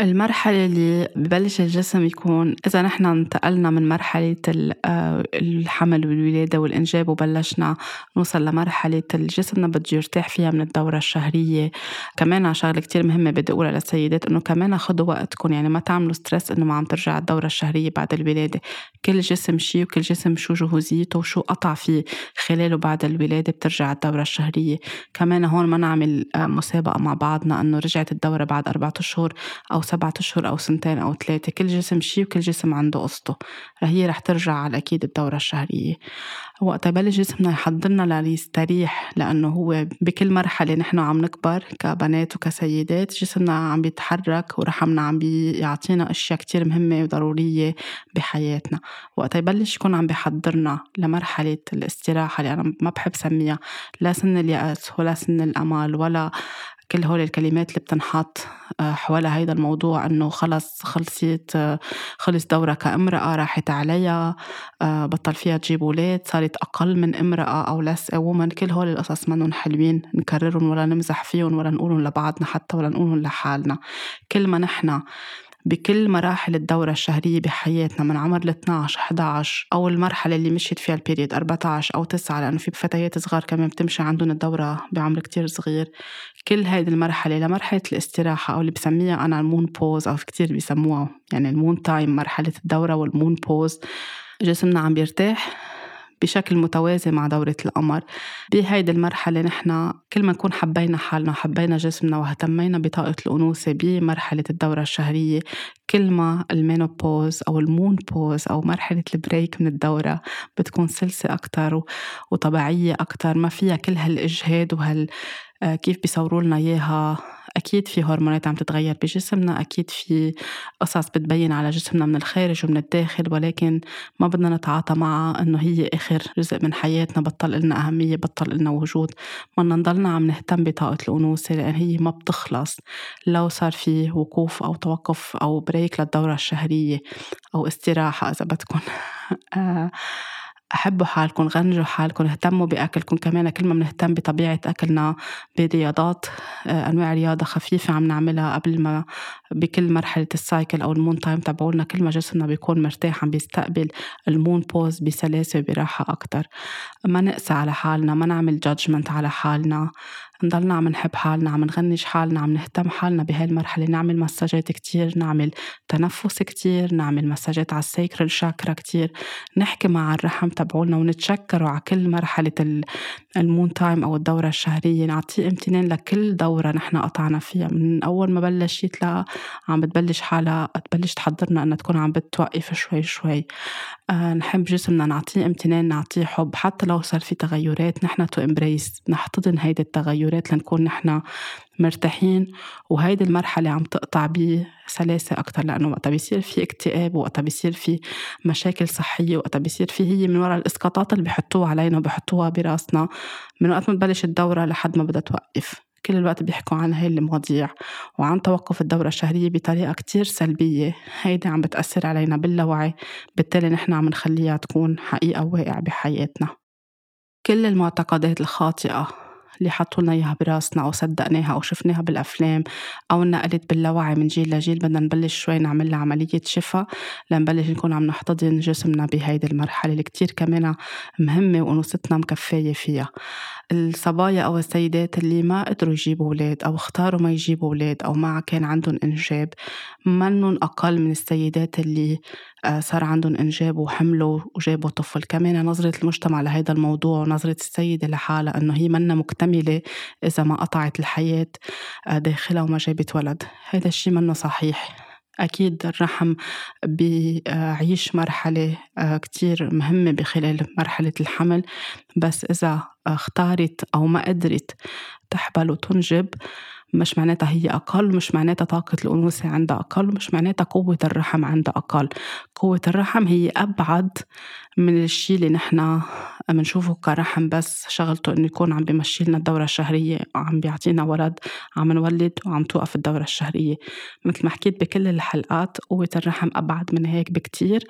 المرحلة اللي ببلش الجسم يكون إذا نحن انتقلنا من مرحلة آه، الحمل والولادة والإنجاب وبلشنا نوصل لمرحلة الجسمنا بده يرتاح فيها من الدورة الشهرية. كمان شغلة كتير مهمة بدي أقولها للسيدات إنه كمان خدوا وقتكم يعني ما تعملوا ستريس إنه ما عم ترجع الدورة الشهرية بعد الولادة. كل جسم شي وكل جسم شو جهوزيته وشو قطع فيه خلاله بعد الولادة بترجع الدورة الشهرية. كمان هون ما نعمل آه، مسابقة مع بعضنا إنه رجعت الدورة بعد أربعة أشهر أو سبعة أشهر أو سنتين أو ثلاثة كل جسم شي وكل جسم عنده قصته. هي رح ترجع على أكيد الدورة الشهرية. وقت يبلش جسمنا يحضرنا ليستريح لأنه هو بكل مرحلة نحن عم نكبر كبنات وكسيدات جسمنا عم بيتحرك ورحمنا عم بيعطينا أشياء كتير مهمة وضرورية بحياتنا. وقت يبلش يكون عم بيحضرنا لمرحلة الاستراحة اللي أنا ما بحب سميها لا سن اليأس ولا سن الأمل ولا كل هول الكلمات اللي بتنحط آه، حول هيدا الموضوع إنه خلص خلصت آه، خلص دورها كامرأة راحت عليها آه، بطل فيها تجيب ولاد صارت أقل من امرأة أو لس وومن كل هول القصص منهم حلوين نكررهم ولا نمزح فيهم ولا نقولهم لبعضنا حتى ولا نقولهم لحالنا. كل ما نحن بكل مراحل الدورة الشهرية بحياتنا من عمر ال 12 11 أو المرحلة اللي مشيت فيها ال period 14 أو 9 لأنه في فتيات صغار كمان بتمشي عندهم الدورة بعمر كتير صغير. كل هيدي المرحلة لمرحلة الاستراحة أو اللي بسميها أنا ال moon pause أو كتير بيسموها يعني ال moon time مرحلة الدورة وال moon pause. جسمنا عم بيرتاح. بشكل متوازي مع دورة القمر. بهيدي المرحلة نحن كل ما نكون حبينا حالنا وحبينا جسمنا واهتمينا بطاقة الأنوثة بمرحلة الدورة الشهرية كل ما ال menopause أو ال moon pause أو مرحلة ال break من الدورة بتكون سلسة أكتر وطبيعية أكتر. ما فيها كل هالإجهاد وهال آه، كيف بيصوروا لنا إياها أكيد في هرمونات عم تتغير بجسمنا أكيد في قصص بتبين على جسمنا من الخارج ومن الداخل ولكن ما بدنا نتعاطى معها إنه هي آخر جزء من حياتنا بطل لنا أهمية بطل لنا وجود. بدنا نضلنا عم نهتم بطاقة الأنوثة لأن هي ما بتخلص. لو صار في وقوف أو توقف أو break للدورة الشهرية أو استراحة إذا بدكم <laughs> آه، حبوا حالكم غنجوا حالكم اهتموا بأكلكم كمان كل ما بنهتم بطبيعة أكلنا برياضات آه، أنواع رياضة خفيفة عم نعملها قبل ما بكل مرحلة ال cycle أو ال moon time تبعولنا كل ما جسمنا بيكون مرتاح عم بيستقبل ال moon pause بسلاسة وبراحة أكتر. ما نقسى على حالنا ما نعمل judgment على حالنا. نضلنا عم نحب حالنا عم نغنج حالنا عم نهتم حالنا بهاي المرحلة. نعمل مساجات كتير نعمل تنفس كتير نعمل مساجات على ال sacral chakra كتير. نحكي مع الرحم تبعولنا ونتشكره على كل مرحلة ال moon time أو الدورة الشهرية. نعطيه امتنان لكل دورة نحن قطعنا فيها. من أول ما بلشت لا عم بتبلش حالها تبلش تحضرنا أنها تكون عم بتوقف شوي شوي. آه نحب جسمنا نعطيه امتنان نعطيه حب. حتى لو صار في تغيرات نحن to embrace نحتضن هيدي التغيرات تغيرات لنكون نحن مرتاحين. وهيدي المرحلة عم تقطع بسلاسة أكتر لأنه وقتها بيصير في اكتئاب وقتها بيصير في مشاكل صحية وقتها بيصير في هي من وراء الإسقاطات اللي بحطوها علينا وبحطوها براسنا من وقت ما تبلش الدورة لحد ما بدها توقف. كل الوقت بيحكوا عن هاي المواضيع وعن توقف الدورة الشهرية بطريقة كتير سلبية. هيدي عم بتأثر علينا باللاوعي بالتالي نحن عم نخليها تكون حقيقة واقع بحياتنا. كل المعتقدات الخاطئة اللي حطوا لنا إياها براسنا أو صدقناها أو شفناها بالأفلام أو انقلت باللاوعي من جيل لجيل بدنا نبلش شوي نعمل لها عملية شفاء لنبلش نكون عم نحتضن جسمنا بهيدي المرحلة اللي كتير كمان مهمة وانوثتنا مكفايه فيها. الصبايا أو السيدات اللي ما قدروا يجيبوا أولاد أو اختاروا ما يجيبوا أولاد أو ما كان عندهم إنجاب منن أقل من السيدات اللي آه، صار عندهم إنجاب وحملوا وجابوا طفل. كمان نظرة المجتمع لهذا الموضوع ونظرة السيدة لحالها إنه هي منا مكتملة إذا ما قطعت الحياة آه، داخلها وما جابت ولد. هذا الشيء منه صحيح. أكيد الرحم بيعيش مرحلة آه، كتير مهمة بخلال مرحلة الحمل. بس إذا اختارت أو ما قدرت تحبل وتنجب مش معناتها هي أقل مش معناتها طاقة الأنوثة عندها أقل مش معناتها قوة الرحم عندها أقل. قوة الرحم هي أبعد من الشيء اللي نحن بنشوفه كرحم بس. شغلته إنه يكون عم بمشي لنا الدورة الشهرية وعم بيعطينا ولد عم نولد وعم توقف الدورة الشهرية. مثل ما حكيت بكل الحلقات قوة الرحم أبعد من هيك بكتير.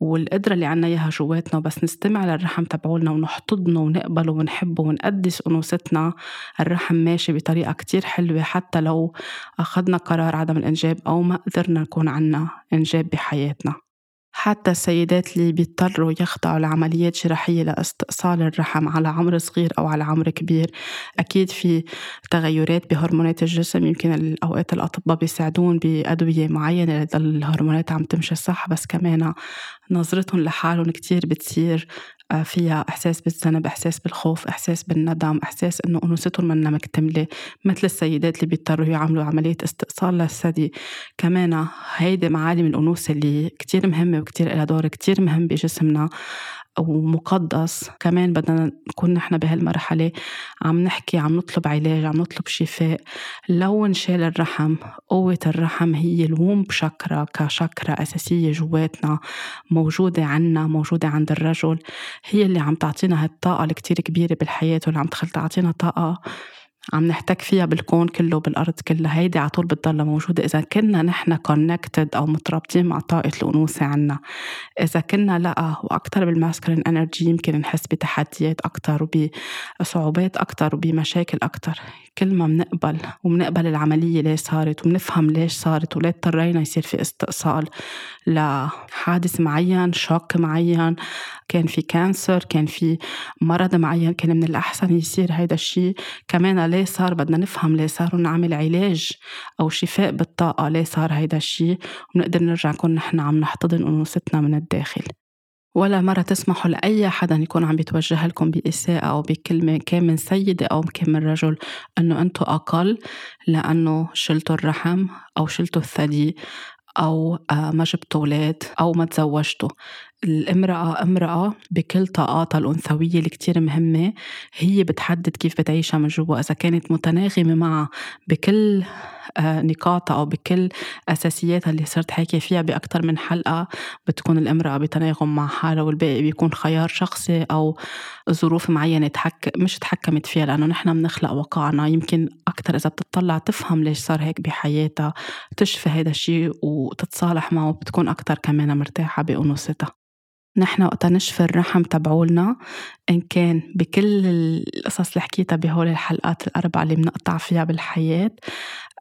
والقدرة اللي عنا إياها جواتنا بس نستمع للرحم تبعولنا ونحتضنه ونقبله ونحبه ونقدس أنوثتنا. الرحم ماشي بطريقة كتير حلوة حتى لو أخذنا قرار عدم الإنجاب أو ما قدرنا نكون عنا إنجاب بحياتنا. حتى السيدات اللي بيضطروا يخضعوا لعمليات جراحية لإستئصال الرحم على عمر صغير أو على عمر كبير. أكيد في تغيرات بهرمونات الجسم يمكن الأوقات الأطباء بيساعدون بأدوية معينة لتضل الهرمونات عم تمشي صح بس كمان نظرتهم لحالهم كتير بتصير فيها إحساس بالذنب إحساس بالخوف إحساس بالندم إحساس إنه أنوثتهم منا مكتملة مثل السيدات اللي بيضطروا يعملوا عملية استئصال للثدي. كمان هيدي معالم الأنوثة اللي كتير مهمة وكتير لها دور كتير مهم بجسمنا. ومقدس كمان بدنا نكون نحن بهالمرحلة عم نحكي عم نطلب علاج عم نطلب شفاء. لو انشال الرحم قوة الرحم هي الوم شكرا كشكرا أساسية جواتنا موجودة عنا موجودة عند الرجل. هي اللي عم تعطينا هالطاقة الكتير كبيرة بالحياة واللي عم تعطينا طاقة عم نحتك فيها بالكون كله بالارض كلها. هيدي على طول بتضلها موجودة. إذا كنا نحن connected أو مترابطين مع طاقه الأنوثة عنا إذا كنا لا وأكثر بال masculine energy يمكن نحس بتحديات أكثر وبصعوبات أكثر وبمشاكل أكثر كل ما بنقبل وبنقبل العملية ليش صارت وبنفهم ليش صارت وليه اضطرينا يصير في استئصال لحادث معين shock معين كان في cancer كان في مرض معين كان من الأحسن يصير هيدا الشيء كمان ليه صار بدنا نفهم ليه صار نعمل علاج أو شفاء بالطاقة؟ ليه صار هيدا الشيء ونقدر نرجع نكون نحن عم نحتضن أنوثتنا من الداخل. ولا مرة تسمحوا لأي حدا يكون عم بيتوجه لكم بإساءة أو بكلمة كان من سيدة أو كان من رجل أنه أنتوا أقل لأنه شلتوا الرحم أو شلتوا الثدي أو آه، ما جبتوا أولاد أو ما تزوجتوا. الامرأة امرأة بكل طاقاتها الأنثوية اللي كتير مهمة هي بتحدد كيف بتعيشها من جوا. إذا كانت متناغمة معها بكل آه، نقاطها أو بكل أساسياتها اللي صرت حاكي فيها بأكثر من حلقة بتكون الامرأة بتناغم مع حالها والباقي بيكون خيار شخصي أو ظروف معينة تحك مش تحكمت فيها. لأنه نحن بنخلق واقعنا يمكن أكثر إذا بتطلع تفهم ليش صار هيك بحياتها تشفي هذا الشيء وتتصالح معه بتكون أكثر كمان مرتاحة بأنوثتها. نحن وقتا نشفي الرحم تبعولنا. إن كان بكل القصص اللي حكيتها بهول الحلقات الأربعة اللي بنقطع فيها بالحياة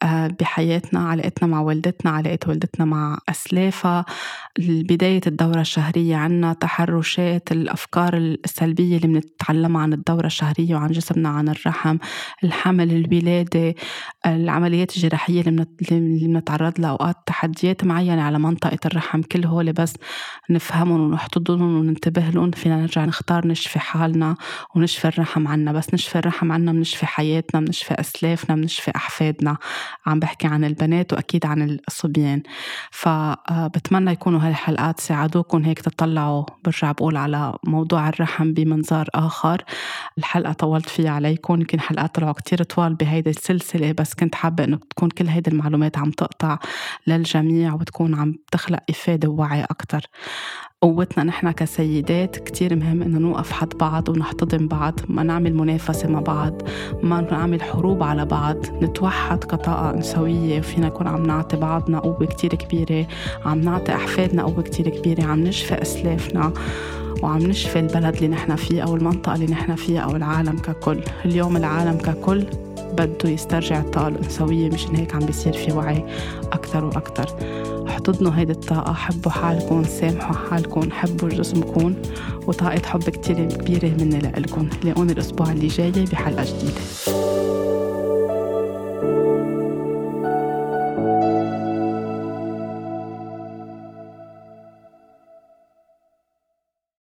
آه، بحياتنا علاقتنا مع والدتنا علاقة والدتنا مع أسلافها بداية الدورة الشهرية عنا تحرشات الأفكار السلبية اللي بنتعلمها عن الدورة الشهرية وعن جسمنا عن الرحم الحمل الولادة العمليات الجراحية اللي بنتعرض لها أوقات تحديات معينة على منطقة الرحم كل هول بس نفهمهم ونحتضنهم وننتبه لهم فينا نرجع نختار نشفي حالنا. حالنا ونشفي الرحم عنا. بس نشفي الرحم عنا بنشفي حياتنا بنشفي أسلافنا بنشفي أحفادنا. عم بحكي عن البنات وأكيد عن الصبيان. فبتمنى يكونوا هالحلقات ساعدوكم هيك تطلعوا. برجع بقول على موضوع الرحم بمنظار آخر. الحلقة طولت فيها عليكم. يمكن حلقات طلعوا كتير طوال بهيدي السلسلة. بس كنت حابة إنه تكون كل هيدي المعلومات عم تقطع للجميع وتكون عم تخلق إفادة ووعي أكتر. قوتنا نحن كسيدات كتير مهم إنه نوقف حد بعض ونحتضن بعض ما نعمل منافسة مع بعض ما نعمل حروب على بعض نتوحد كطاقة نسوية وفينا نكون عم نعطي بعضنا قوة كتير كبيرة عم نعطي أحفادنا قوة كتير كبيرة عم نشفي أسلافنا وعم نشفي البلد اللي نحن فيه أو المنطقة اللي نحن فيها أو العالم ككل. اليوم العالم ككل بده يسترجع الطاقة الأنثوية مشان هيك عم بيصير في وعي أكتر وأكتر احتضنوا هيدي الطاقة حبوا حالكم سامحوا حالكم حبوا جسمكم وطاقة حب كتير كبيرة مني لإلكم. لاقوني الأسبوع اللي جاي بحلقة جديدة.